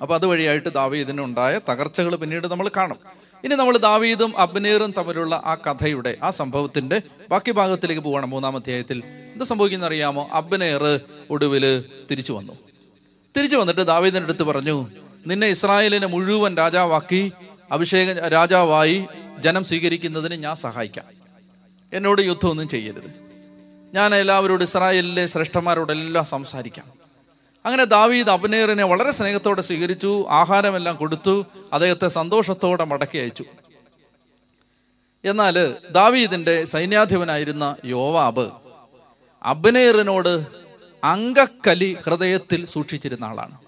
അപ്പൊ അതുവഴിയായിട്ട് ദാവീദിന് ഉണ്ടായ തകർച്ചകൾ പിന്നീട് നമ്മൾ കാണും. ഇനി നമ്മൾ ദാവീദും അബ്നീറും തമ്മിലുള്ള ആ കഥയുടെ ആ സംഭവത്തിന്റെ ബാക്കി ഭാഗത്തിലേക്ക് പോകണം മൂന്നാം അധ്യായത്തിൽ. എന്ത് സംഭവിക്കുന്ന അറിയാമോ? അബ്നേർ ഒടുവിൽ തിരിച്ചു വന്നു. തിരിച്ചു വന്നിട്ട് ദാവീദിന്റെ അടുത്ത് പറഞ്ഞു നിന്നെ ഇസ്രായേലിനെ മുഴുവൻ രാജാവാക്കി അഭിഷേക രാജാവായി ജനം സ്വീകരിക്കുന്നതിന് ഞാൻ സഹായിക്കാം. എന്നോട് യുദ്ധമൊന്നും ചെയ്യരുത്. ഞാൻ എല്ലാവരോടും ഇസ്രായേലിലെ ശ്രേഷ്ഠന്മാരോടെല്ലാം സംസാരിക്കാം. അങ്ങനെ ദാവീദ് അബ്നേറിനെ വളരെ സ്നേഹത്തോടെ സ്വീകരിച്ചു ആഹാരമെല്ലാം കൊടുത്തു അദ്ദേഹത്തെ സന്തോഷത്തോടെ മടക്കി അയച്ചു. എന്നാൽ ദാവീദിന്റെ സൈന്യാധിപനായിരുന്ന യോവാബ് അബ്നേറിനോട് അങ്കക്കലി ഹൃദയത്തിൽ സൂക്ഷിച്ചിരുന്ന ആളാണ്.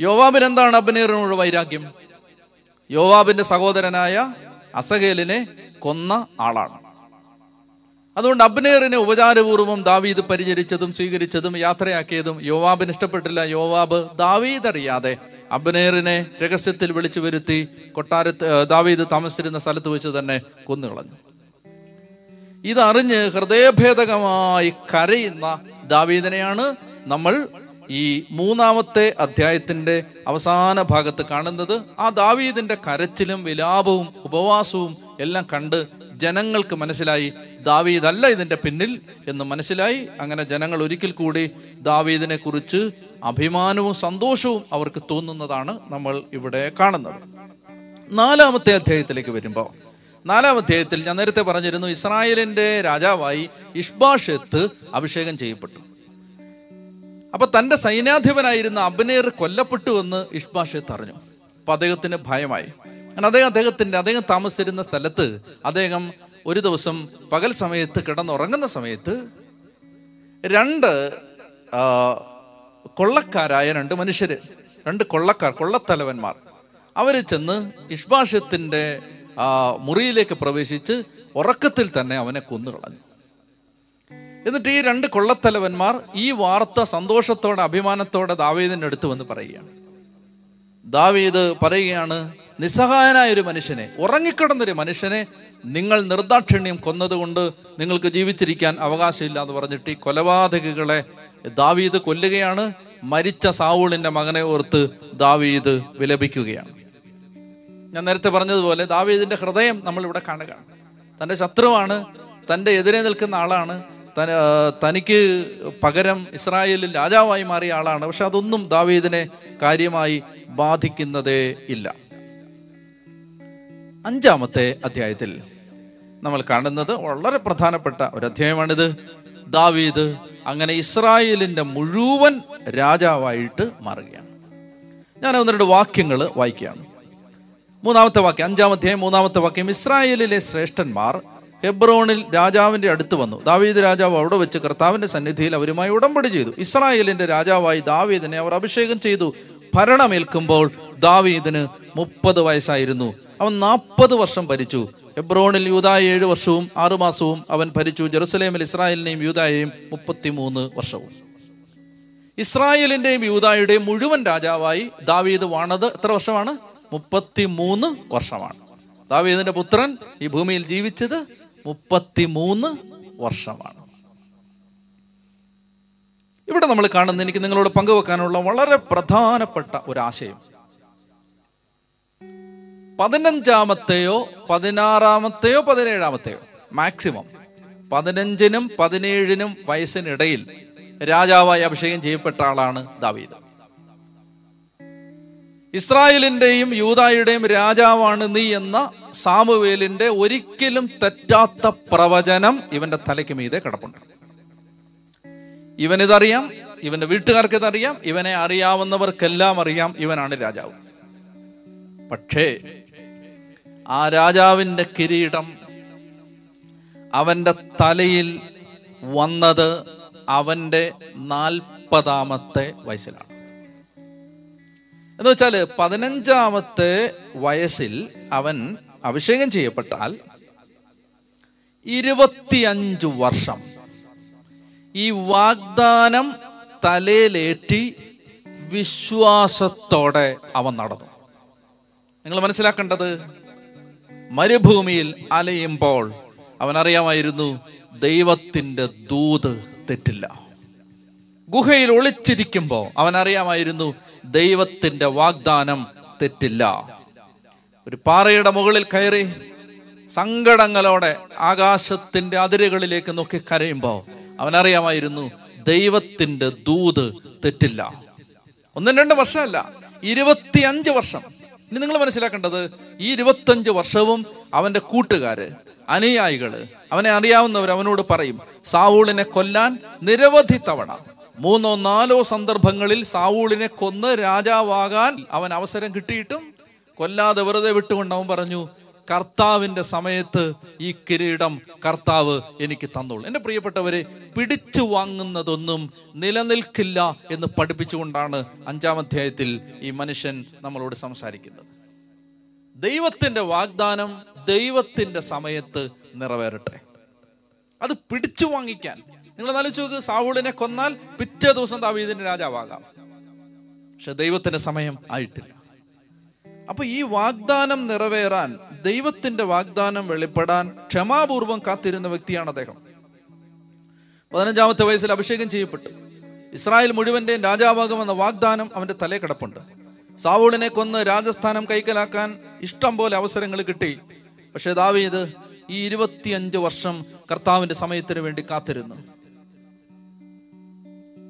യോവാബിന് എന്താണ് അബ്നേറിനോട് വൈരാഗ്യം? യോവാബിന്റെ സഹോദരനായ അസഹേലിനെ കൊന്ന ആളാണ്. അതുകൊണ്ട് അബ്നേറിനെ ഉപചാരപൂർവം ദാവീദ് പരിചരിച്ചതും സ്വീകരിച്ചതും യാത്രയാക്കിയതും യോവാബിന് ഇഷ്ടപ്പെട്ടില്ല. യോവാബ് ദാവീദ് അറിയാതെ അബ്നേറിനെ രഹസ്യത്തിൽ വിളിച്ചു വരുത്തി കൊട്ടാരത്ത് ദാവീദ് താമസിച്ചിരുന്ന സ്ഥലത്ത് വെച്ച് തന്നെ കൊന്നുകളഞ്ഞു. ഇതറിഞ്ഞ് ഹൃദയഭേദകമായി കരയുന്ന ദാവീദിനെയാണ് നമ്മൾ ഈ മൂന്നാമത്തെ അധ്യായത്തിന്റെ അവസാന ഭാഗത്ത് കാണുന്നത്. ആ ദാവീദിന്റെ കരച്ചിലും വിലാപവും ഉപവാസവും എല്ലാം കണ്ട് ജനങ്ങൾക്ക് മനസ്സിലായി ദാവീദല്ല ഇതിന്റെ പിന്നിൽ എന്ന് മനസ്സിലായി. അങ്ങനെ ജനങ്ങൾ ഒരിക്കൽ കൂടി ദാവീദിനെ കുറിച്ച് അഭിമാനവും സന്തോഷവും അവർക്ക് തോന്നുന്നതാണ് നമ്മൾ ഇവിടെ കാണുന്നത്. നാലാമത്തെ അധ്യായത്തിലേക്ക് വരുമ്പോൾ നാലാം അധ്യായത്തിൽ ഞാൻ നേരത്തെ പറഞ്ഞിരുന്നു ഇസ്രായേലിന്റെ രാജാവായി ഇഷ്ബാഷെത്ത് അഭിഷേകം ചെയ്യപ്പെട്ടു. അപ്പൊ തന്റെ സൈന്യാധിപനായിരുന്ന അബ്നേർ കൊല്ലപ്പെട്ടു എന്ന് ഇഷ്ബാഷെത്ത് അറിഞ്ഞു. അപ്പൊ അദ്ദേഹത്തിന് ഭയമായി. കാരണം അദ്ദേഹം അദ്ദേഹത്തിന്റെ അദ്ദേഹം താമസിച്ചിരുന്ന സ്ഥലത്ത് അദ്ദേഹം ഒരു ദിവസം പകൽ സമയത്ത് കിടന്നുറങ്ങുന്ന സമയത്ത് രണ്ട് കൊള്ളക്കാരായ രണ്ട് മനുഷ്യര് രണ്ട് കൊള്ളക്കാർ കൊള്ളത്തലവന്മാർ അവർ ചെന്ന് ഇഷ്ബാഷത്തിന്റെ ആ മുറിയിലേക്ക് പ്രവേശിച്ച് ഉറക്കത്തിൽ തന്നെ അവനെ കൊന്നുകളഞ്ഞു. എന്നിട്ട് ഈ രണ്ട് കൊള്ളത്തലവന്മാർ ഈ വാർത്ത സന്തോഷത്തോടെ അഭിമാനത്തോടെ ദാവീദിന്റെ അടുത്ത് വന്ന് പറയുകയാണ്. ദാവീദ് പറയുകയാണ് നിസ്സഹായനായ ഒരു മനുഷ്യനെ ഉറങ്ങിക്കിടന്നൊരു മനുഷ്യനെ നിങ്ങൾ നിർദാക്ഷിണ്യം കൊന്നതുകൊണ്ട് നിങ്ങൾക്ക് ജീവിച്ചിരിക്കാൻ അവകാശമില്ല എന്ന് പറഞ്ഞിട്ട് ഈ കൊലപാതകികളെ ദാവീദ് കൊല്ലുകയാണ്. മരിച്ച സാവൂളിന്റെ മകനെ ഓർത്ത് ദാവീദ് വിലപിക്കുകയാണ്. ഞാൻ നേരത്തെ പറഞ്ഞതുപോലെ ദാവീദിന്റെ ഹൃദയം നമ്മൾ ഇവിടെ കാണുകയാണ് തന്റെ ശത്രുവാണ് തന്റെ എതിരെ നിൽക്കുന്ന ആളാണ് തന- തനിക്ക് പകരം ഇസ്രായേലിൽ രാജാവായി മാറിയ ആളാണ്. പക്ഷെ അതൊന്നും ദാവീദിനെ കാര്യമായി ബാധിക്കുന്നതേ ഇല്ല. അഞ്ചാമത്തെ അധ്യായത്തിൽ നമ്മൾ കാണുന്നത് വളരെ പ്രധാനപ്പെട്ട ഒരു അധ്യായമാണിത്. ദാവീദ് അങ്ങനെ ഇസ്രായേലിന്റെ മുഴുവൻ രാജാവായിട്ട് മാറുകയാണ്. ഞാൻ ഒന്ന് രണ്ട് വാക്യങ്ങൾ വായിക്കുകയാണ്. മൂന്നാമത്തെ വാക്യം അഞ്ചാമത്തെ മൂന്നാമത്തെ വാക്യം. ഇസ്രായേലിലെ ശ്രേഷ്ഠന്മാർ ഹെബ്രോണിൽ രാജാവിന്റെ അടുത്ത് വന്നു. ദാവീദ് രാജാവ് അവിടെ വെച്ച് കർത്താവിന്റെ സന്നിധിയിൽ അവരുമായി ഉടമ്പടി ചെയ്തു. ഇസ്രായേലിന്റെ രാജാവായി ദാവീദിനെ അവർ അഭിഷേകം ചെയ്തു. ഭരണമേൽക്കുമ്പോൾ ദാവീദിന് മുപ്പത് വയസ്സായിരുന്നു. അവൻ നാൽപ്പത് വർഷം ഭരിച്ചു. എബ്രോണിൽ യൂതായ ഏഴ് വർഷവും ആറുമാസവും അവൻ ഭരിച്ചു. ജെറുസലേമിൽ ഇസ്രായേലിനെയും യൂതായെയും മുപ്പത്തിമൂന്ന് വർഷവും. ഇസ്രായേലിന്റെയും യൂതായുടെയും മുഴുവൻ രാജാവായി ദാവീദ് വാണത് എത്ര വർഷമാണ്? മുപ്പത്തിമൂന്ന് വർഷമാണ്. ദാവീദിന്റെ പുത്രൻ ഈ ഭൂമിയിൽ ജീവിച്ചത് മുപ്പത്തിമൂന്ന് വർഷമാണ്. ഇവിടെ നമ്മൾ കാണുന്ന എനിക്ക് നിങ്ങളോട് പങ്കുവെക്കാനുള്ള വളരെ പ്രധാനപ്പെട്ട ഒരു ആശയം പതിനഞ്ചാമത്തെയോ പതിനാറാമത്തെയോ പതിനേഴാമത്തെയോ മാക്സിമം പതിനഞ്ചിനും പതിനേഴിനും വയസ്സിനിടയിൽ രാജാവായി അഭിഷേകം ചെയ്യപ്പെട്ട ആളാണ് ദാവീദ്. ഇസ്രായേലിന്റെയും യൂതായുടെയും രാജാവാണ് നീ എന്ന സാമുവേലിന്റെ ഒരിക്കലും തെറ്റാത്ത പ്രവചനം ഇവന്റെ തലയ്ക്ക് മീതെ കിടപ്പുണ്ട്. ഇവനിതറിയാം ഇവന്റെ വീട്ടുകാർക്ക് ഇതറിയാം ഇവനെ അറിയാവുന്നവർക്കെല്ലാം അറിയാം ഇവനാണ് രാജാവ്. പക്ഷേ ആ രാജാവിന്റെ കിരീടം അവന്റെ തലയിൽ വന്നത് അവന്റെ നാൽപ്പതാമത്തെ വയസ്സിലാണ്. എന്ന് വെച്ചാൽ പതിനഞ്ചാമത്തെ വയസ്സിൽ അവൻ അഭിഷേകം ചെയ്യപ്പെട്ടാൽ ഇരുപത്തിയഞ്ചു വർഷം ഈ വാഗ്ദാനം തലയിലേറ്റി വിശ്വാസത്തോടെ അവൻ നടന്നു. നിങ്ങൾ മനസ്സിലാക്കേണ്ടത്? മരുഭൂമിയിൽ അലയുമ്പോൾ അവൻ അറിയാമായിരുന്നു ദൈവത്തിന്റെ ദൂത് തെറ്റില്ല. ഗുഹയിൽ ഒളിച്ചിരിക്കുമ്പോൾ അവൻ അറിയാമായിരുന്നു ദൈവത്തിന്റെ വാഗ്ദാനം തെറ്റില്ല. ഒരു പാറയുടെ മുകളിൽ കയറി സങ്കടങ്ങളോടെ ആകാശത്തിന്റെ അതിരുകളിലേക്ക് നോക്കി കരയുമ്പോൾ അവനറിയാമായിരുന്നു ദൈവത്തിന്റെ ദൂത് തെറ്റില്ല. ഒന്നും രണ്ട് വർഷമല്ല ഇരുപത്തിയഞ്ച് വർഷം. ഇനി നിങ്ങൾ മനസ്സിലാക്കേണ്ടത് ഈ ഇരുപത്തഞ്ച് വർഷവും അവന്റെ കൂട്ടുകാര് അനുയായികൾ അവനെ അറിയാവുന്നവർ അവനോട് പറയും സാവൂളിനെ കൊല്ലാൻ നിരവധി തവണ മൂന്നോ നാലോ സന്ദർഭങ്ങളിൽ സാവൂളിനെ കൊന്ന് രാജാവാകാൻ അവൻ അവസരം കിട്ടിയിട്ടും കൊല്ലാതെ വെറുതെ വിട്ടുകൊണ്ട് അവൻ പറഞ്ഞു കർത്താവിന്റെ സമയത്ത് ഈ കിരീടം കർത്താവ് എനിക്ക് തന്നോളൂ. എന്റെ പ്രിയപ്പെട്ടവരെ പിടിച്ചു വാങ്ങുന്നതൊന്നും നിലനിൽക്കില്ല എന്ന് പഠിപ്പിച്ചുകൊണ്ടാണ് അഞ്ചാം അധ്യായത്തിൽ ഈ മനുഷ്യൻ നമ്മളോട് സംസാരിക്കുന്നത്. ദൈവത്തിന്റെ വാഗ്ദാനം ദൈവത്തിന്റെ സമയത്ത് നിറവേറട്ടെ. അത് പിടിച്ചു വാങ്ങിക്കാൻ നിങ്ങൾ ആലോചിച്ച് നോക്ക്. സാവൂളിനെ കൊന്നാൽ പിറ്റേ ദിവസം ദാവീദിന്റെ രാജാവാകാം. പക്ഷെ ദൈവത്തിന്റെ സമയം ആയിട്ടില്ല. അപ്പൊ ഈ വാഗ്ദാനം നിറവേറാൻ ദൈവത്തിന്റെ വാഗ്ദാനം വെളിപ്പെടാൻ ക്ഷമാപൂർവം കാത്തിരുന്ന വ്യക്തിയാണ് അദ്ദേഹം. പതിനഞ്ചാമത്തെ വയസ്സിൽ അഭിഷേകം ചെയ്യപ്പെട്ടു. ഇസ്രായേൽ മുഴുവന്റെയും രാജാവാകുമെന്ന വാഗ്ദാനം അവന്റെ തലേ കിടപ്പുണ്ട്. സാവൂളിനെ കൊന്ന് രാജസ്ഥാനം കൈക്കലാക്കാൻ ഇഷ്ടം പോലെ അവസരങ്ങൾ കിട്ടി. പക്ഷെ ദാവീദ് ഈ ഇരുപത്തിയഞ്ച് വർഷം കർത്താവിന്റെ സമയത്തിന് വേണ്ടി കാത്തിരുന്നു.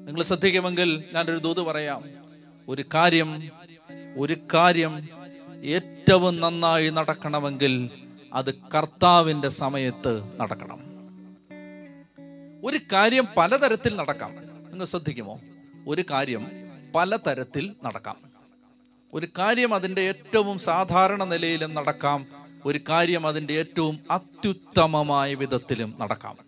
നിങ്ങൾ ശ്രദ്ധിക്കുമെങ്കിൽ ഞാനൊരു ദൂത് പറയാം. ഒരു കാര്യം ഒരു കാര്യം ഏറ്റവും നന്നായി നടക്കണമെങ്കിൽ അത് കർത്താവിന്റെ സമയത്ത് നടക്കണം. ഒരു കാര്യം പലതരത്തിൽ നടക്കാം. നിങ്ങൾ ശ്രദ്ധിക്കുമോ? ഒരു കാര്യം പലതരത്തിൽ നടക്കാം. ഒരു കാര്യം അതിന്റെ ഏറ്റവും സാധാരണ നിലയിലും നടക്കാം. ഒരു കാര്യം അതിന്റെ ഏറ്റവും അത്യുത്തമമായ വിധത്തിലും നടക്കാം.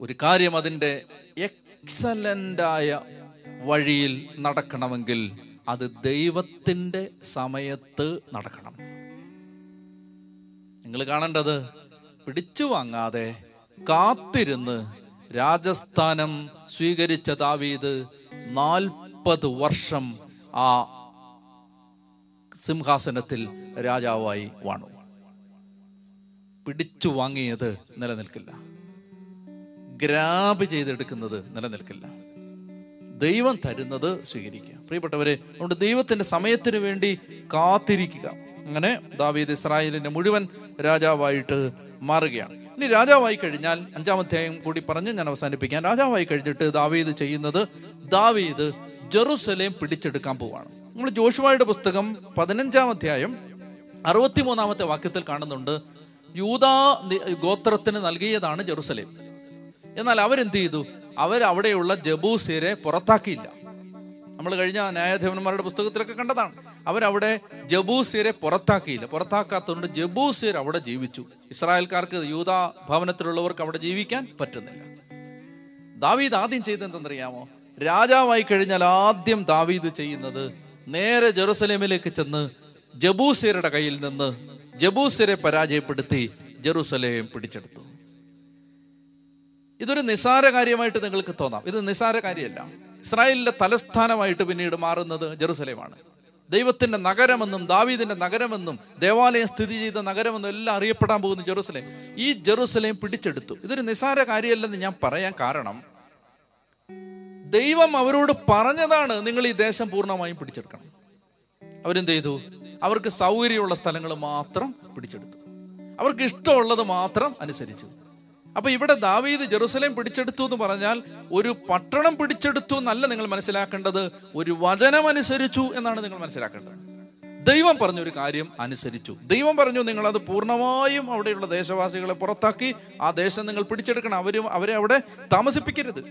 ഒരു കാര്യം അതിന്റെ എക്സലന്റായ വഴിയിൽ നടക്കണമെങ്കിൽ അത് ദൈവത്തിന്റെ സമയത്ത് നടക്കണം. നിങ്ങൾ കാണേണ്ടത് പിടിച്ചു വാങ്ങാതെ കാത്തിരുന്ന് രാജസ്ഥാനം സ്വീകരിച്ച ദാവീദ് നാൽപ്പത് വർഷം ആ സിംഹാസനത്തിൽ രാജാവായി വാണു. പിടിച്ചു വാങ്ങിയത് നിലനിൽക്കില്ല. ഗ്രാബ് ചെയ്തെടുക്കുന്നത് നിലനിൽക്കില്ല. ദൈവം തരുന്നത് സ്വീകരിക്കുക. പ്രിയപ്പെട്ടവരെ അതുകൊണ്ട് ദൈവത്തിന്റെ സമയത്തിന് വേണ്ടി കാത്തിരിക്കുക. അങ്ങനെ ദാവീദ് ഇസ്രായേലിന്റെ മുഴുവൻ രാജാവായിട്ട് മാറുകയാണ്. ഇനി രാജാവായി കഴിഞ്ഞാൽ അഞ്ചാം അധ്യായം കൂടി പറഞ്ഞ് ഞാൻ അവസാനിപ്പിക്കാൻ രാജാവായി കഴിഞ്ഞിട്ട് ദാവീദ് ചെയ്യുന്നത് ദാവീദ് ജെറുസലേം പിടിച്ചെടുക്കാൻ പോവാണ്. നമ്മൾ ജോഷുവായുടെ പുസ്തകം പതിനഞ്ചാം അധ്യായം അറുപത്തിമൂന്നാമത്തെ വാക്യത്തിൽ കാണുന്നുണ്ട് യൂതാ ഗോത്രത്തിന് നൽകിയതാണ് ജെറുസലേം. എന്നാൽ അവരെന്ത് ചെയ്തു അവരവിടെയുള്ള ജബൂസിയരെ പുറത്താക്കിയില്ല. നമ്മൾ കഴിഞ്ഞ ന്യായാധിപന്മാരുടെ പുസ്തകത്തിലൊക്കെ കണ്ടതാണ്. അവരവിടെ ജബൂസിയരെ പുറത്താക്കിയില്ല. പുറത്താക്കാത്തതുകൊണ്ട് ജബൂസിയർ അവിടെ ജീവിച്ചു. ഇസ്രായേൽക്കാർക്ക് യൂത ഭവനത്തിലുള്ളവർക്ക് അവിടെ ജീവിക്കാൻ പറ്റുന്നില്ല. ദാവീദ് ആദ്യം ചെയ്തെന്തെന്നറിയാമോ രാജാവായി കഴിഞ്ഞാൽ ആദ്യം ദാവീദ് ചെയ്യുന്നത് നേരെ ജെറുസലേമിലേക്ക് ചെന്ന് ജബൂസിയരുടെ കയ്യിൽ നിന്ന് ജബൂസിയരെ പരാജയപ്പെടുത്തി ജെറുസലേം പിടിച്ചെടുത്തു. ഇതൊരു നിസാര കാര്യമായിട്ട് നിങ്ങൾക്ക് തോന്നാം. ഇത് നിസാര കാര്യമല്ല. ഇസ്രായേലിന്റെ തലസ്ഥാനമായിട്ട് പിന്നീട് മാറുന്നത് ജെറുസലേമാണ്. ദൈവത്തിന്റെ നഗരമെന്നും ദാവീദിന്റെ നഗരമെന്നും ദേവാലയം സ്ഥിതി ചെയ്ത നഗരമെന്നും എല്ലാം അറിയപ്പെടാൻ പോകുന്ന ജെറുസലേം ഈ ജെറുസലേം പിടിച്ചെടുത്തു. ഇതൊരു നിസാര കാര്യമല്ലെന്ന് ഞാൻ പറയാൻ കാരണം ദൈവം അവരോട് പറഞ്ഞതാണ് നിങ്ങൾ ഈ ദേശം പൂർണമായും പിടിച്ചെടുക്കണം. അവരെന്ത് ചെയ്തു? അവർക്ക് സൗകര്യമുള്ള സ്ഥലങ്ങൾ മാത്രം പിടിച്ചെടുത്തു. അവർക്ക് ഇഷ്ടമുള്ളത് മാത്രം അനുസരിച്ചു. അപ്പൊ ഇവിടെ ദാവീദ് ജെറുസലേം പിടിച്ചെടുത്തു എന്ന് പറഞ്ഞാൽ ഒരു പട്ടണം പിടിച്ചെടുത്തു എന്നല്ല നിങ്ങൾ മനസ്സിലാക്കേണ്ടത്. ഒരു വചനം അനുസരിച്ചു എന്നാണ് നിങ്ങൾ മനസ്സിലാക്കേണ്ടത്. ദൈവം പറഞ്ഞൊരു കാര്യം അനുസരിച്ചു. ദൈവം പറഞ്ഞു നിങ്ങൾ അത് പൂർണമായും അവിടെയുള്ള ദേശവാസികളെ പുറത്താക്കി ആ ദേശം നിങ്ങൾ പിടിച്ചെടുക്കണം. അവരും അവരെ അവിടെ താമസിപ്പിക്കരുത്.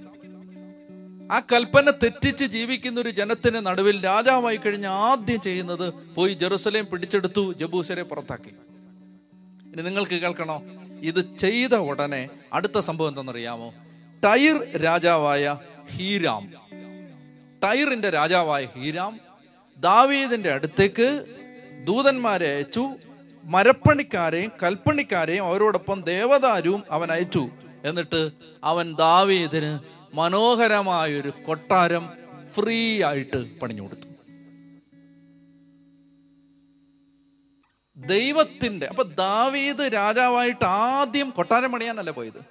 ആ കൽപ്പന തെറ്റിച്ച് ജീവിക്കുന്ന ഒരു ജനത്തിന് നടുവിൽ രാജാവായി കഴിഞ്ഞ ആദ്യം ചെയ്യുന്നത് പോയി ജെറുസലേം പിടിച്ചെടുത്തു ജബൂസരെ പുറത്താക്കി. ഇനി നിങ്ങൾക്ക് കേൾക്കണോ? ഇത് ചെയ്ത ഉടനെ അടുത്ത സംഭവം എന്തെന്നറിയാമോ ടൈർ രാജാവായ ഹീരാം. ടൈറിന്റെ രാജാവായ ഹീരാം ദാവീദിന്റെ അടുത്തേക്ക് ദൂതന്മാരെ അയച്ചു. മരപ്പണിക്കാരെയും കൽപ്പണിക്കാരെയും അവരോടൊപ്പം ദേവദാരുവും അവൻ അയച്ചു. എന്നിട്ട് അവൻ ദാവീദിന് മനോഹരമായൊരു കൊട്ടാരം ഫ്രീ ആയിട്ട് പണിഞ്ഞു കൊടുത്തു. ദൈവത്തിന്റെ അപ്പൊ ദാവീദ് രാജാവായിട്ട് ആദ്യം കൊട്ടാരം പണിയാനല്ല പോയത്?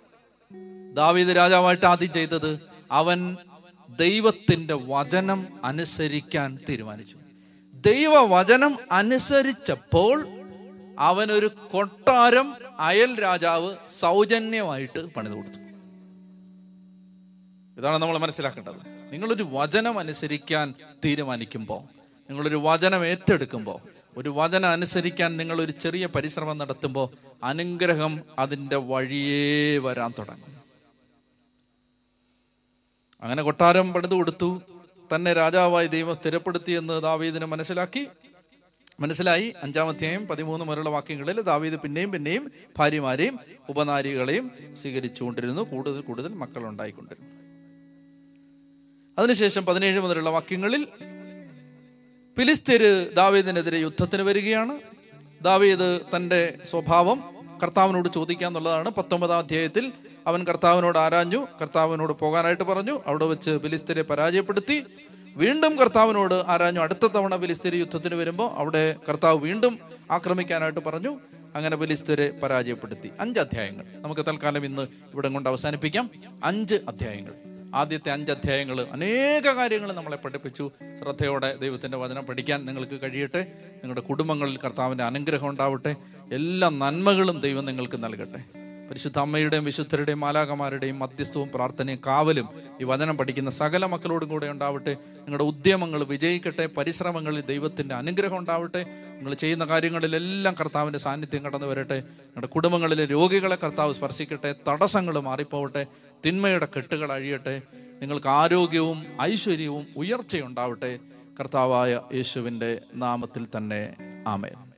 ദാവീദ് രാജാവായിട്ട് ആദ്യം ചെയ്തത് അവൻ ദൈവത്തിന്റെ വചനം അനുസരിക്കാൻ തീരുമാനിച്ചു. ദൈവവചനം അനുസരിച്ചപ്പോൾ അവനൊരു കൊട്ടാരം അയൽ രാജാവ് സൗജന്യമായിട്ട് പണിതു കൊടുത്തു. ഇതാണ് നമ്മൾ മനസ്സിലാക്കേണ്ടത്. നിങ്ങളൊരു വചനം അനുസരിക്കാൻ തീരുമാനിക്കുമ്പോൾ നിങ്ങളൊരു വചനം ഏറ്റെടുക്കുമ്പോൾ ഒരു വചന അനുസരിക്കാൻ നിങ്ങൾ ഒരു ചെറിയ പരിശ്രമം നടത്തുമ്പോൾ അനുഗ്രഹം അതിന്റെ വഴിയേ വരാൻ തുടങ്ങും. അങ്ങനെ കൊട്ടാരം പണിതു കൊടുത്തു. തന്നെ രാജാവായി ദൈവം സ്ഥിരപ്പെടുത്തി എന്ന് ദാവീദിന് മനസ്സിലാക്കി. മനസ്സിലായി? അഞ്ചാമത്തെയും പതിമൂന്ന് മുതലുള്ള വാക്യങ്ങളിൽ ദാവീദ് പിന്നെയും പിന്നെയും ഭാര്യമാരെയും ഉപനാരികളെയും സ്വീകരിച്ചുകൊണ്ടിരുന്നു. കൂടുതൽ കൂടുതൽ മക്കൾ ഉണ്ടായിക്കൊണ്ടിരുന്നു അതിനുശേഷം പതിനേഴ് മുതലുള്ള വാക്യങ്ങളിൽ ഫിലിസ്തീര് ദാവീദിനെതിരെ യുദ്ധത്തിന് വരികയാണ്. ദാവീദ് തന്റെ സ്വഭാവം കർത്താവിനോട് ചോദിക്കാന്നുള്ളതാണ് പത്തൊമ്പതാം അധ്യായത്തിൽ അവൻ കർത്താവിനോട് ആരാഞ്ഞു. കർത്താവിനോട് പോകാനായിട്ട് പറഞ്ഞു. അവിടെ വെച്ച് ഫിലിസ്തീരെ പരാജയപ്പെടുത്തി. വീണ്ടും കർത്താവിനോട് ആരാഞ്ഞു. അടുത്ത തവണ ബിലിസ്തരി യുദ്ധത്തിന് വരുമ്പോൾ അവിടെ കർത്താവ് വീണ്ടും ആക്രമിക്കാനായിട്ട് പറഞ്ഞു. അങ്ങനെ ബലിസ്തരെ പരാജയപ്പെടുത്തി. അഞ്ച് അധ്യായങ്ങൾ. നമുക്ക് തൽക്കാലം ഇന്ന് ഇവിടെ കൊണ്ട് അവസാനിപ്പിക്കാം. അഞ്ച് അധ്യായങ്ങൾ. ആദ്യത്തെ അഞ്ച് അധ്യായങ്ങൾ അനേക കാര്യങ്ങൾ നമ്മളെ പഠിപ്പിച്ചു. ശ്രദ്ധയോടെ ദൈവത്തിന്റെ വചനം പഠിക്കാൻ നിങ്ങൾക്ക് കഴിയട്ടെ. നിങ്ങളുടെ കുടുംബങ്ങളിൽ കർത്താവിന്റെ അനുഗ്രഹം ഉണ്ടാവട്ടെ. എല്ലാ നന്മകളും ദൈവം നിങ്ങൾക്ക് നൽകട്ടെ. പരിശുദ്ധ അമ്മയുടെയും വിശുദ്ധരുടെയും മാലാകമാരുടെയും മധ്യസ്ഥവും പ്രാർത്ഥനയും കാവലും ഈ വചനം പഠിക്കുന്ന സകല മക്കളോടും കൂടെ ഉണ്ടാവട്ടെ. നിങ്ങളുടെ ഉദ്യമങ്ങൾ വിജയിക്കട്ടെ. പരിശ്രമങ്ങളിൽ ദൈവത്തിന്റെ അനുഗ്രഹം ഉണ്ടാവട്ടെ. നിങ്ങൾ ചെയ്യുന്ന കാര്യങ്ങളിലെല്ലാം കർത്താവിന്റെ സാന്നിധ്യം കടന്നു വരട്ടെ നിങ്ങളുടെ കുടുംബങ്ങളിലെ രോഗികളെ കർത്താവ് സ്പർശിക്കട്ടെ. തടസ്സങ്ങൾ മാറിപ്പോവട്ടെ. തിന്മയുടെ കെട്ടുകൾ അഴിയട്ടെ. നിങ്ങൾക്ക് ആരോഗ്യവും ഐശ്വര്യവും ഉയർച്ചയുണ്ടാവട്ടെ. കർത്താവായ യേശുവിന്റെ നാമത്തിൽ തന്നെ. ആമേൻ.